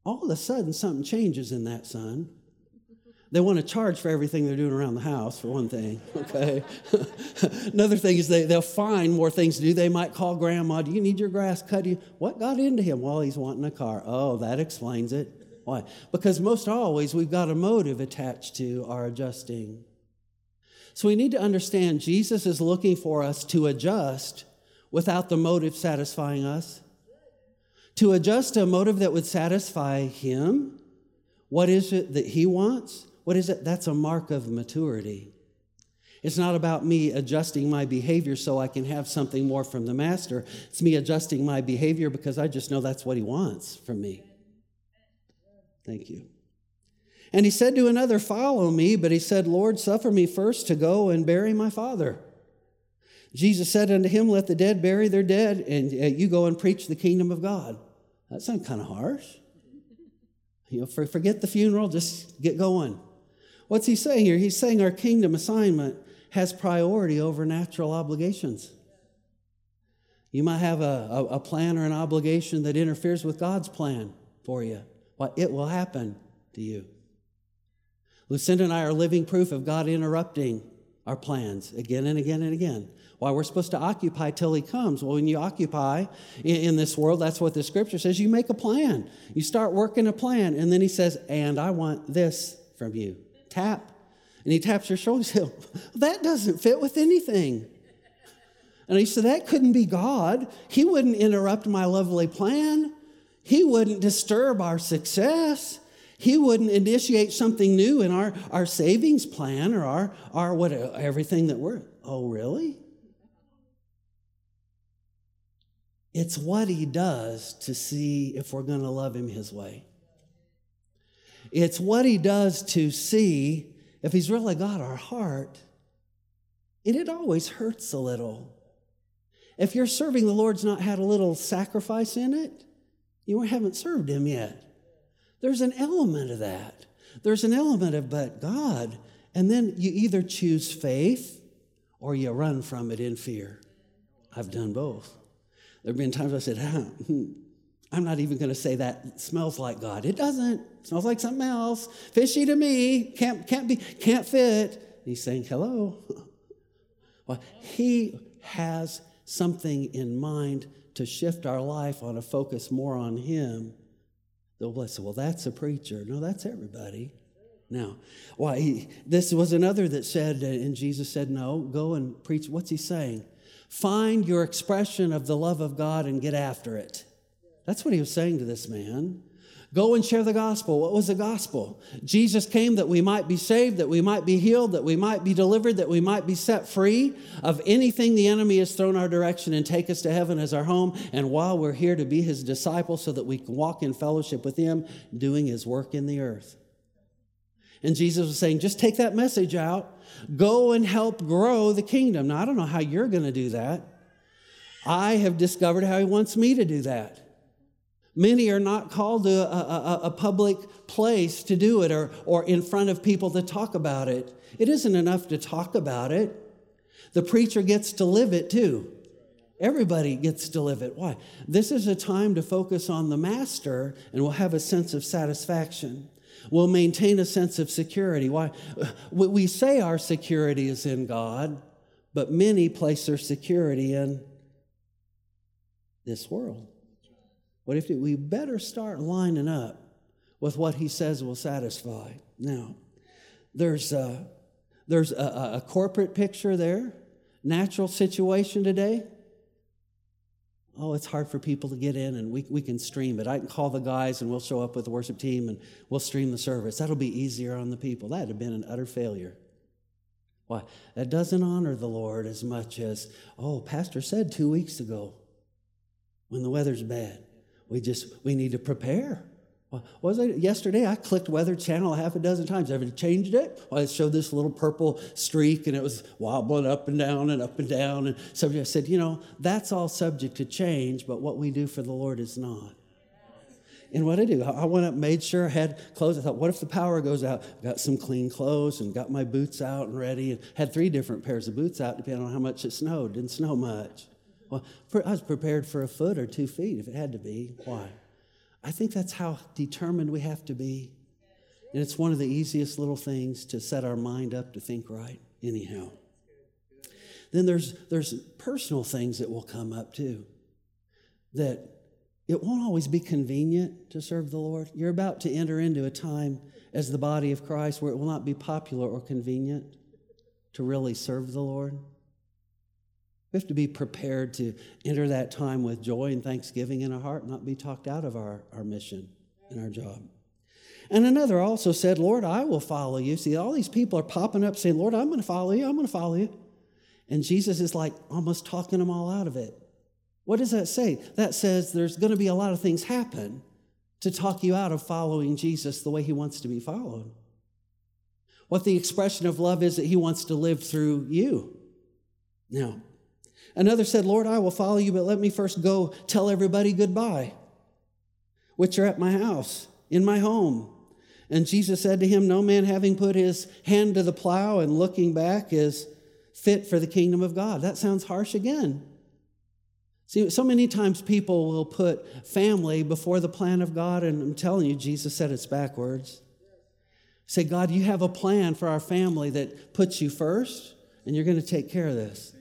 All of a sudden, something changes in that son. They want to charge for everything they're doing around the house, for one thing, *laughs* okay? *laughs* Another thing is they, they'll find more things to do. They might call grandma, Do you need your grass cut? You, What got into him? Well, he's wanting a car. Oh, that explains it. Why? Because most always we've got a motive attached to our adjusting. So we need to understand Jesus is looking for us to adjust without the motive satisfying us. To adjust a motive that would satisfy him. What is it that he wants? What is it? That's a mark of maturity. It's not about me adjusting my behavior so I can have something more from the master. It's me adjusting my behavior because I just know that's what he wants from me. Thank you. And he said to another, Follow me. But he said, Lord, suffer me first to go and bury my father. Jesus said unto him, Let the dead bury their dead, and you go and preach the kingdom of God. That sounds kind of harsh. You know, forget the funeral, just get going. What's he saying here? He's saying our kingdom assignment has priority over natural obligations. You might have a, a, a, plan or an obligation that interferes with God's plan for you. Well, it will happen to you. Lucinda and I are living proof of God interrupting our plans again and again and again. Why we're supposed to occupy till He comes. Well, when you occupy in, in this world, that's what the scripture says. You make a plan. You start working a plan, and then He says, And I want this from you tap. And he taps your shoulder. Said, That doesn't fit with anything. And he said, That couldn't be God. He wouldn't interrupt my lovely plan. He wouldn't disturb our success. He wouldn't initiate something new in our, our savings plan or our, our what everything that we're. Oh, really? It's what he does to see if we're going to love him his way. It's what he does to see if he's really got our heart. And it always hurts a little. If you're serving the Lord's not had a little sacrifice in it, you haven't served him yet. There's an element of that. There's an element of, but God, and then you either choose faith or you run from it in fear. I've done both. There have been times I said, *laughs* hmm, I'm not even going to say that smells like God. It doesn't. It smells like something else. Fishy to me. Can't, can't be, can't fit. He's saying, hello. *laughs* well, he has something in mind to shift our life on a focus more on him. They'll bless. Well, that's a preacher. No, that's everybody. Now, why he, this was another that said, uh, and Jesus said, No, go and preach. What's he saying? Find your expression of the love of God and get after it. That's what he was saying to this man. Go and share the gospel. What was the gospel? Jesus came that we might be saved, that we might be healed, that we might be delivered, that we might be set free of anything the enemy has thrown our direction and take us to heaven as our home. And while we're here to be his disciples so that we can walk in fellowship with him, doing his work in the earth. And Jesus was saying, just take that message out, go and help grow the kingdom. Now, I don't know how you're going to do that. I have discovered how he wants me to do that. Many are not called to a, a, a, public place to do it or, or in front of people to talk about it. It isn't enough to talk about it. The preacher gets to live it too. Everybody gets to live it. Why? This is a time to focus on the master and we'll have a sense of satisfaction. We'll maintain a sense of security. Why? We say our security is in God, but many place their security in this world. What if we better start lining up with what he says will satisfy? Now, there's a, there's a, a corporate picture there, natural situation today. Oh, it's hard for people to get in, and we, we can stream it. I can call the guys, and we'll show up with the worship team, and we'll stream the service. That'll be easier on the people. That'd have been an utter failure. Why? That doesn't honor the Lord as much as, oh, Pastor said two weeks ago when the weather's bad. We just, we need to prepare. Was it? Yesterday, I clicked Weather Channel half a dozen times. Ever changed it? Well, it showed this little purple streak and it was wobbling up and down and up and down. And somebody said, you know, that's all subject to change, but what we do for the Lord is not. And what I do, I went up, made sure I had clothes. I thought, what if the power goes out? Got some clean clothes and got my boots out and ready, and had three different pairs of boots out, depending on how much it snowed. Didn't snow much. Well, I was prepared for a foot or two feet if it had to be. Why? I think that's how determined we have to be. And it's one of the easiest little things to set our mind up to think right, anyhow. Then there's, there's personal things that will come up too. That it won't always be convenient to serve the Lord. You're about to enter into a time as the body of Christ where it will not be popular or convenient to really serve the Lord. We have to be prepared to enter that time with joy and thanksgiving in our heart, not be talked out of our, our mission and our job. And another also said, Lord, I will follow you. See, all these people are popping up saying, Lord, I'm going to follow you. I'm going to follow you. And Jesus is like almost talking them all out of it. What does that say? That says there's going to be a lot of things happen to talk you out of following Jesus the way he wants to be followed. What the expression of love is that he wants to live through you. Now, another said, Lord, I will follow you, but let me first go tell everybody goodbye, which are at my house, in my home. And Jesus said to him, No man having put his hand to the plow and looking back is fit for the kingdom of God. That sounds harsh again. See, so many times people will put family before the plan of God, and I'm telling you, Jesus said it's backwards. Say, God, you have a plan for our family that puts you first, and you're going to take care of this.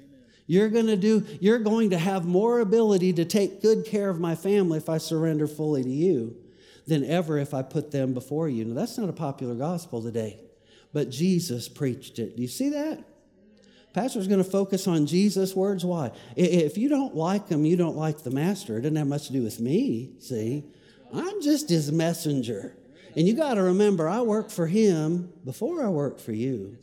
You're going to do, you're going to have more ability to take good care of my family if I surrender fully to you than ever if I put them before you. Now, that's not a popular gospel today, but Jesus preached it. Do you see that? Pastor's going to focus on Jesus' words. Why? If you don't like them, you don't like the master. It doesn't have much to do with me, see? I'm just his messenger. And you got to remember, I work for him before I work for you.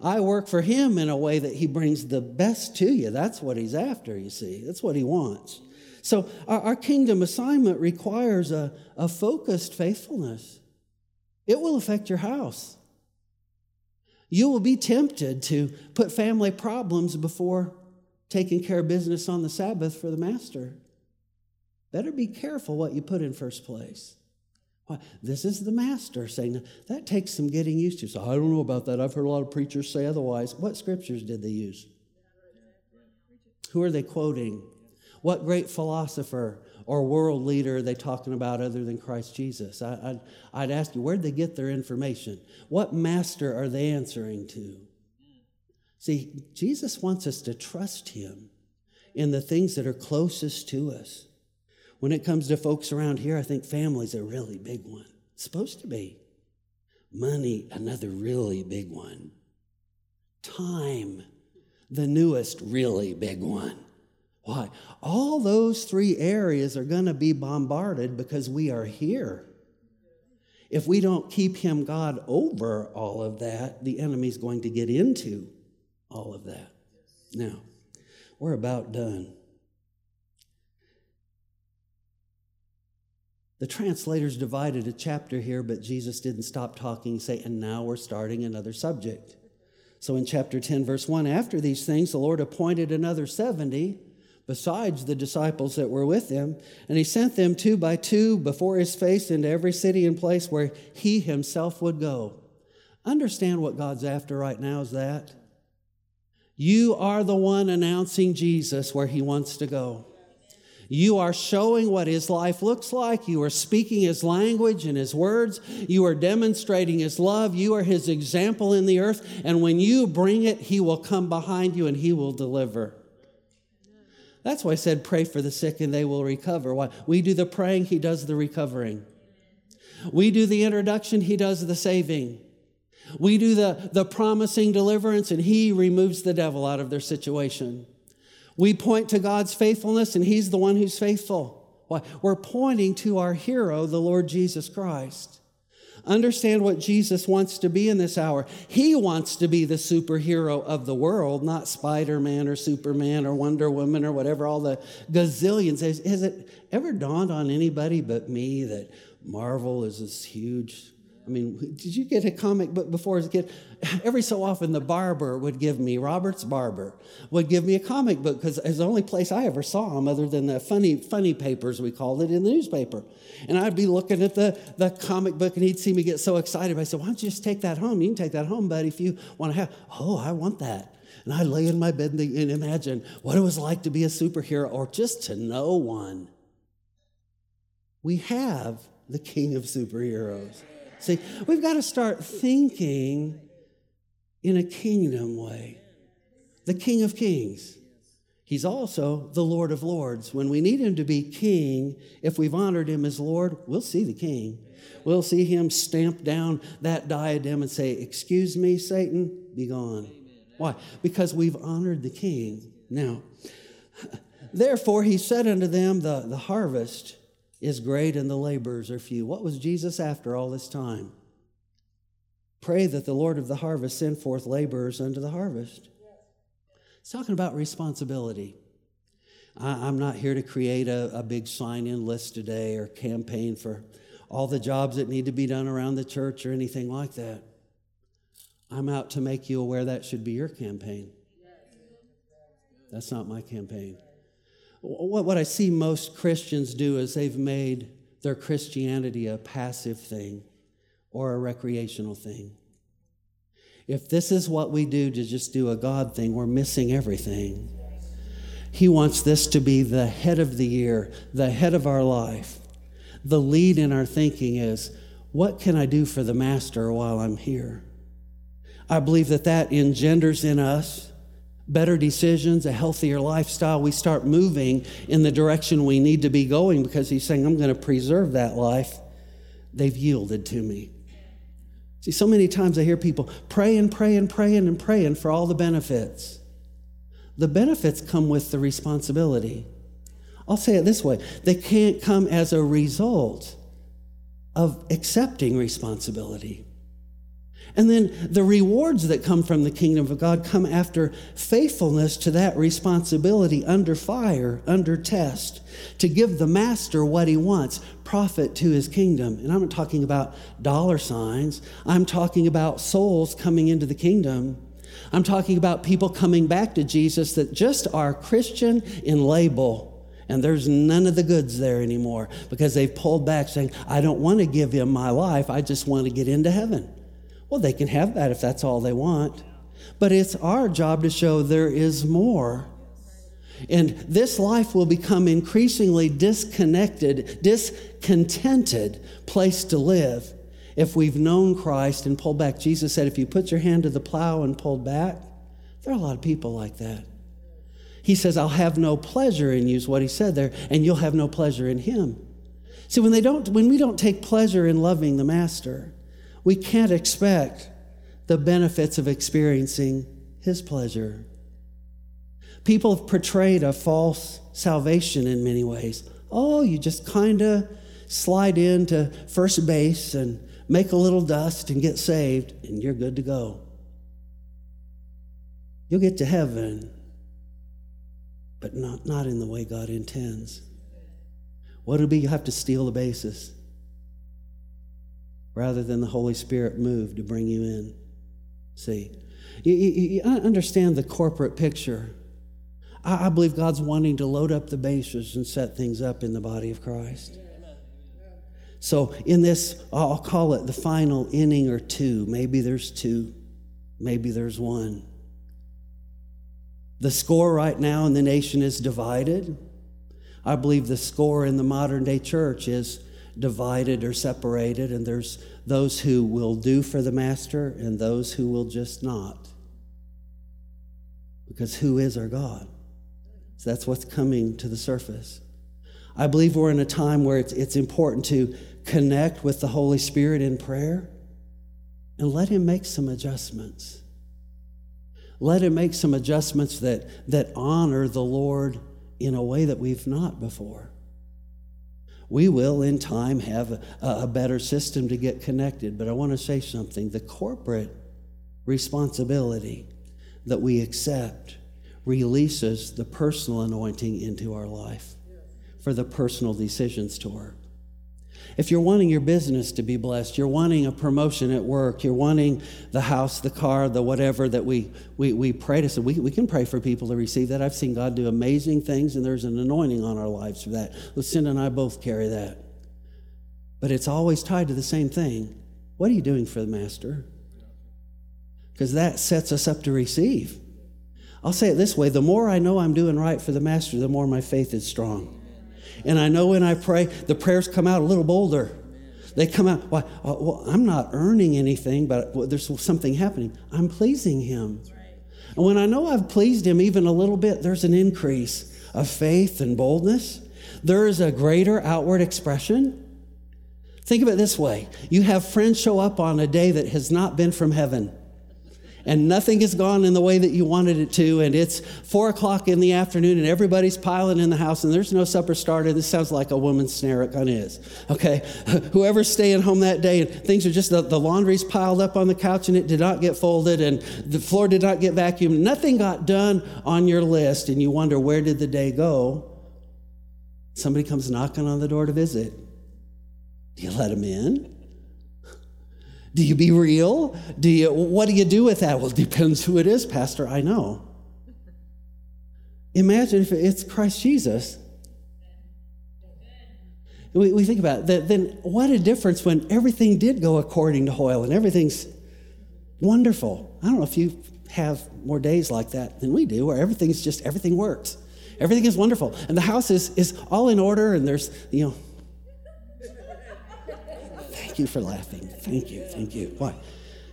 I work for him in a way that he brings the best to you. That's what he's after, you see. That's what he wants. So, our, our kingdom assignment requires a, a focused faithfulness. It will affect your house. You will be tempted to put family problems before taking care of business on the Sabbath for the master. Better be careful what you put in first place. This is the master saying that takes some getting used to. So I don't know about that. I've heard a lot of preachers say otherwise. What scriptures did they use? Who are they quoting? What great philosopher or world leader are they talking about other than Christ Jesus? I, would I'd ask you, where'd they get their information? What master are they answering to? See, Jesus wants us to trust him in the things that are closest to us. When it comes to folks around here, I think family's a really big one. It's supposed to be. Money, another really big one. Time, the newest really big one. Why? All those three areas are going to be bombarded because we are here. If we don't keep Him God over all of that, the enemy's going to get into all of that. Now, we're about done. The translators divided a chapter here, but Jesus didn't stop talking, say, and now we're starting another subject. So in chapter 10, verse 1, after these things, the Lord appointed another 70 besides the disciples that were with him. And he sent them two by two before his face into every city and place where he himself would go. Understand what God's after right now is that. You are the one announcing Jesus where he wants to go. You are showing what his life looks like. You are speaking his language and his words. You are demonstrating his love. You are his example in the earth. And when you bring it, he will come behind you and he will deliver. That's why I said, pray for the sick and they will recover. Why? We do the praying, he does the recovering. We do the introduction, he does the saving. We do the, the promising deliverance, and he removes the devil out of their situation. We point to God's faithfulness, and he's the one who's faithful. Why? We're pointing to our hero, the Lord Jesus Christ. Understand what Jesus wants to be in this hour. He wants to be the superhero of the world, not Spider Man or Superman or Wonder Woman or whatever, all the gazillions. Has, has it ever dawned on anybody but me that Marvel is this huge I mean, did you get a comic book before as a kid? Every so often, the barber would give me, Robert's Barber, would give me a comic book because it's the only place I ever saw them other than the funny, funny papers, we called it, in the newspaper. And I'd be looking at the, the comic book and he'd see me get so excited. I said, Why don't you just take that home? You can take that home, buddy, if you want to have. Oh, I want that. And I'd lay in my bed and imagine what it was like to be a superhero or just to know one. We have the king of superheroes. See, we've got to start thinking in a kingdom way. The King of Kings. He's also the Lord of Lords. When we need him to be king, if we've honored him as Lord, we'll see the king. We'll see him stamp down that diadem and say, Excuse me, Satan, be gone. Why? Because we've honored the king. Now, *laughs* therefore, he said unto them, The, the harvest is great and the laborers are few. What was Jesus after all this time? Pray that the Lord of the harvest send forth laborers unto the harvest. It's talking about responsibility. I, am not here to create a, a big sign in list today or campaign for all the jobs that need to be done around the church or anything like that. I'm out to make you aware that should be your campaign. That's not my campaign. What I see most Christians do is they've made their Christianity a passive thing or a recreational thing. If this is what we do to just do a God thing, we're missing everything. He wants this to be the head of the year, the head of our life. The lead in our thinking is what can I do for the Master while I'm here? I believe that that engenders in us better decisions, a healthier lifestyle. We start moving in the direction we need to be going because He's saying, I'm going to preserve that life. They've yielded to me. See, so many times I hear people praying, praying, praying, and praying for all the benefits. The benefits come with the responsibility. I'll say it this way they can't come as a result of accepting responsibility. And then the rewards that come from the kingdom of God come after faithfulness to that responsibility under fire, under test, to give the master what he wants, profit to his kingdom. And I'm not talking about dollar signs, I'm talking about souls coming into the kingdom. I'm talking about people coming back to Jesus that just are Christian in label. And there's none of the goods there anymore because they've pulled back saying, I don't want to give him my life. I just want to get into heaven. Well, they can have that if that's all they want. But it's our job to show there is more. And this life will become increasingly disconnected, discontented place to live if we've known Christ and pulled back. Jesus said, if you put your hand to the plow and pulled back, there are a lot of people like that. He says, I'll have no pleasure in you, is what he said there, and you'll have no pleasure in him. See, when, they don't, when we don't take pleasure in loving the Master, we can't expect the benefits of experiencing His pleasure. People have portrayed a false salvation in many ways. Oh, you just kind of slide into first base and make a little dust and get saved, and you're good to go. You'll get to heaven, but not, not in the way God intends. What be, you have to steal the basis rather than the Holy Spirit move to bring you in. See, you, you, you understand the corporate picture. I, I believe God's wanting to load up the bases and set things up in the body of Christ. So, in this, I'll call it the final inning or two. Maybe there's two, maybe there's one. The score right now in the nation is divided. I believe the score in the modern day church is divided or separated, and there's those who will do for the master and those who will just not. Because who is our God? So that's what's coming to the surface. I believe we're in a time where it's, it's important to connect with the Holy Spirit in prayer and let Him make some adjustments. Let Him make some adjustments that, that honor the Lord in a way that we've not before we will in time have a, a, better system to get connected. But I want to say something the corporate responsibility that we accept releases the personal anointing into our life for the personal decisions to work. If you're wanting your business to be blessed, you're wanting a promotion at work, you're wanting the house, the car, the whatever that we, we, we pray to, so we, we can pray for people to receive that. I've seen God do amazing things, and there's an anointing on our lives for that. Lucinda and I both carry that. But it's always tied to the same thing. What are you doing for the Master? Because that sets us up to receive. I'll say it this way the more I know I'm doing right for the Master, the more my faith is strong. And I know when I pray, the prayers come out a little bolder. They come out, well, uh, well I'm not earning anything, but uh, there's something happening. I'm pleasing Him. And when I know I've pleased Him even a little bit, there's an increase of faith and boldness. There is a greater outward expression. Think of it this way you have friends show up on a day that has not been from heaven and nothing has gone in the way that you wanted it to, and it's four o'clock in the afternoon, and everybody's piling in the house, and there's no supper started. This sounds like a woman's snare. It kind of is. Okay, *laughs* whoever's staying home that day, and things are just the, the laundry's piled up on the couch, and it did not get folded, and the floor did not get vacuumed. Nothing got done on your list, and you wonder where did the day go? Somebody comes knocking on the door to visit. Do you let them in? Do you be real? Do you, what do you do with that? Well, it depends who it is, Pastor. I know. Imagine if it's Christ Jesus. We, we think about it, then what a difference when everything did go according to Hoyle and everything's wonderful. I don't know if you have more days like that than we do, where everything's just, everything works. Everything is wonderful. And the house is, is all in order and there's, you know, Thank you for laughing. Thank you. Thank you. Why?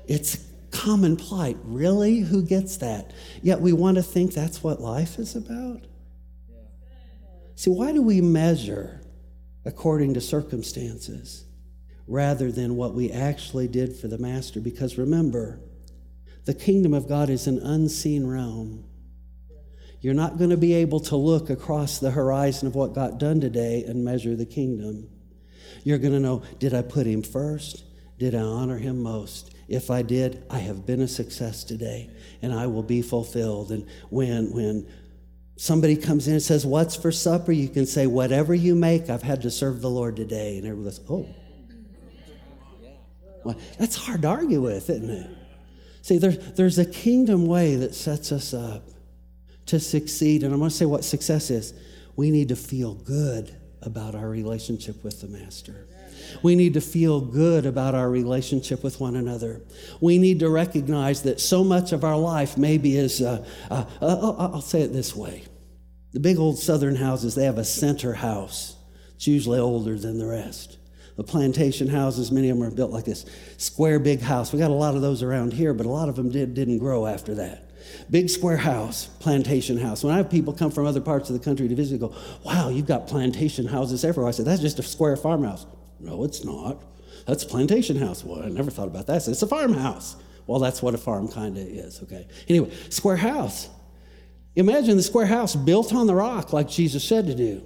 It's common plight. Really? Who gets that? Yet we want to think that's what life is about? See, why do we measure according to circumstances rather than what we actually did for the Master? Because remember, the kingdom of God is an unseen realm. You're not going to be able to look across the horizon of what got done today and measure the kingdom. You're going to know did I put him first? Did I honor him most? If I did, I have been a success today and I will be fulfilled. And when, when somebody comes in and says, What's for supper? You can say, Whatever you make, I've had to serve the Lord today. And everybody goes, Oh. Well, that's hard to argue with, isn't it? See, there, there's a kingdom way that sets us up to succeed. And I'm going to say what success is. We need to feel good about our relationship with the Master. We need to feel good about our relationship with one another. We need to recognize that so much of our life maybe is, uh, uh, uh, I'll say it this way. The big old southern houses, they have a center house. It's usually older than the rest. The plantation houses, many of them are built like this square big house. We got a lot of those around here, but a lot of them did, didn't grow after that. Big square house, plantation house. When I have people come from other parts of the country to visit, go, wow, you've got plantation houses everywhere. I said, that's just a square farmhouse. No, it's not. That's a plantation house. Well, I never thought about that. it's a farmhouse. Well, that's what a farm kind of is, okay? Anyway, square house. Imagine the square house built on the rock like Jesus said to do.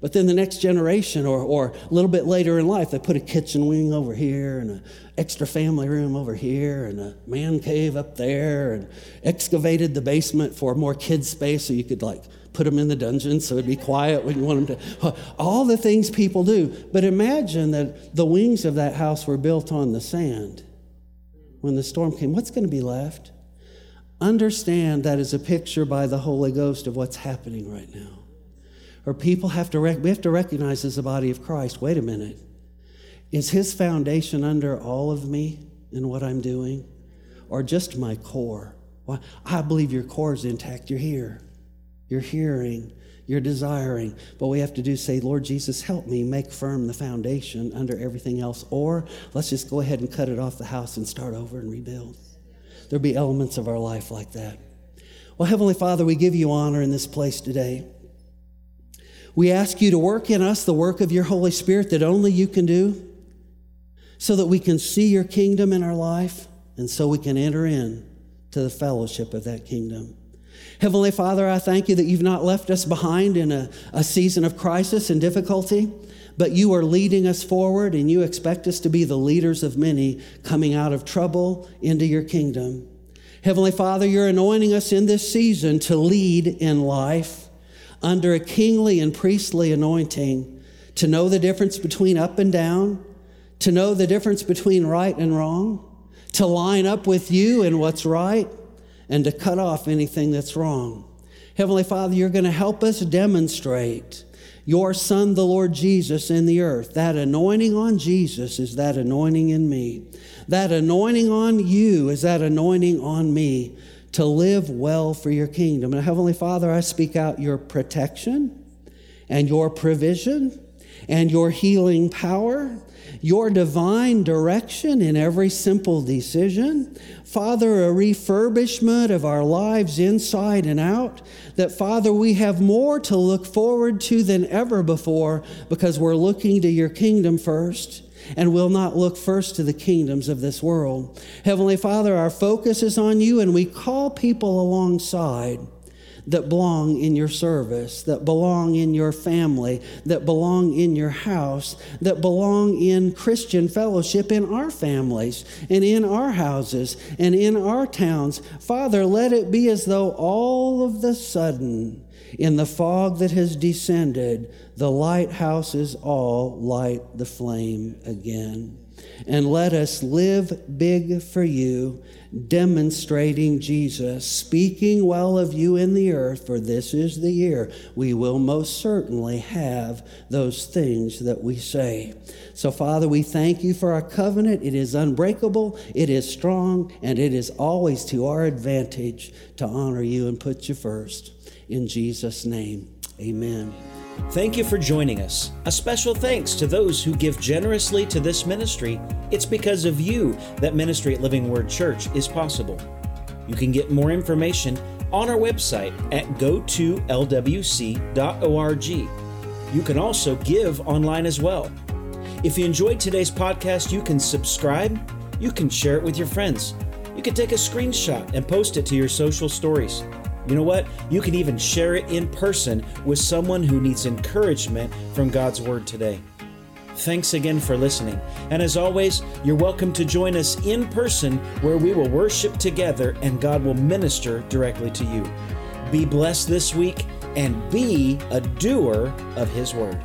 But then the next generation, or, or a little bit later in life, they put a kitchen wing over here and an extra family room over here and a man cave up there and excavated the basement for more kid space so you could like put them in the dungeon so it'd be quiet when you want them to. *laughs* All the things people do. But imagine that the wings of that house were built on the sand. When the storm came, what's going to be left? Understand that is a picture by the Holy Ghost of what's happening right now or people have to, rec- we have to recognize as the body of Christ wait a minute. Is his foundation under all of me in what I'm doing? Or just my core? Well, I believe your core is intact. You're here. You're hearing. You're desiring. But we have to do say, Lord Jesus, help me make firm the foundation under everything else. Or let's just go ahead and cut it off the house and start over and rebuild. There'll be elements of our life like that. Well, Heavenly Father, we give you honor in this place today. We ask you to work in us the work of your Holy Spirit that only you can do so that we can see your kingdom in our life and so we can enter in to the fellowship of that kingdom. Heavenly Father, I thank you that you've not left us behind in a, a season of crisis and difficulty, but you are leading us forward and you expect us to be the leaders of many coming out of trouble into your kingdom. Heavenly Father, you're anointing us in this season to lead in life under a kingly and priestly anointing to know the difference between up and down, to know the difference between right and wrong, to line up with you and what's right, and to cut off anything that's wrong. Heavenly Father, you're going to help us demonstrate your Son, the Lord Jesus, in the earth. That anointing on Jesus is that anointing in me. That anointing on you is that anointing on me to live well for your kingdom. And Heavenly Father, I speak out your protection and your provision and your healing power your divine direction in every simple decision. Father, a refurbishment of our lives inside and out. That, Father, we have more to look forward to than ever before because we're looking to your kingdom first and will not look first to the kingdoms of this world. Heavenly Father, our focus is on you, and we call people alongside that belong in your service, that belong in your family, that belong in your house, that belong in Christian fellowship in our families and in our houses and in our towns. Father, let it be as though all of the sudden, in the fog that has descended, the lighthouses all light the flame again. And let us live big for you, demonstrating Jesus, speaking well of you in the earth, for this is the year we will most certainly have those things that we say. So, Father, we thank you for our covenant. It is unbreakable, it is strong, and it is always to our advantage to honor you and put you first. In Jesus' name, amen. Thank you for joining us. A special thanks to those who give generously to this ministry. It's because of you that ministry at Living Word Church is possible. You can get more information on our website at go2lwc.org. You can also give online as well. If you enjoyed today's podcast, you can subscribe, you can share it with your friends, you can take a screenshot and post it to your social stories. You know what? You can even share it in person with someone who needs encouragement from God's Word today. Thanks again for listening. And as always, you're welcome to join us in person where we will worship together and God will minister directly to you. Be blessed this week and be a doer of His Word.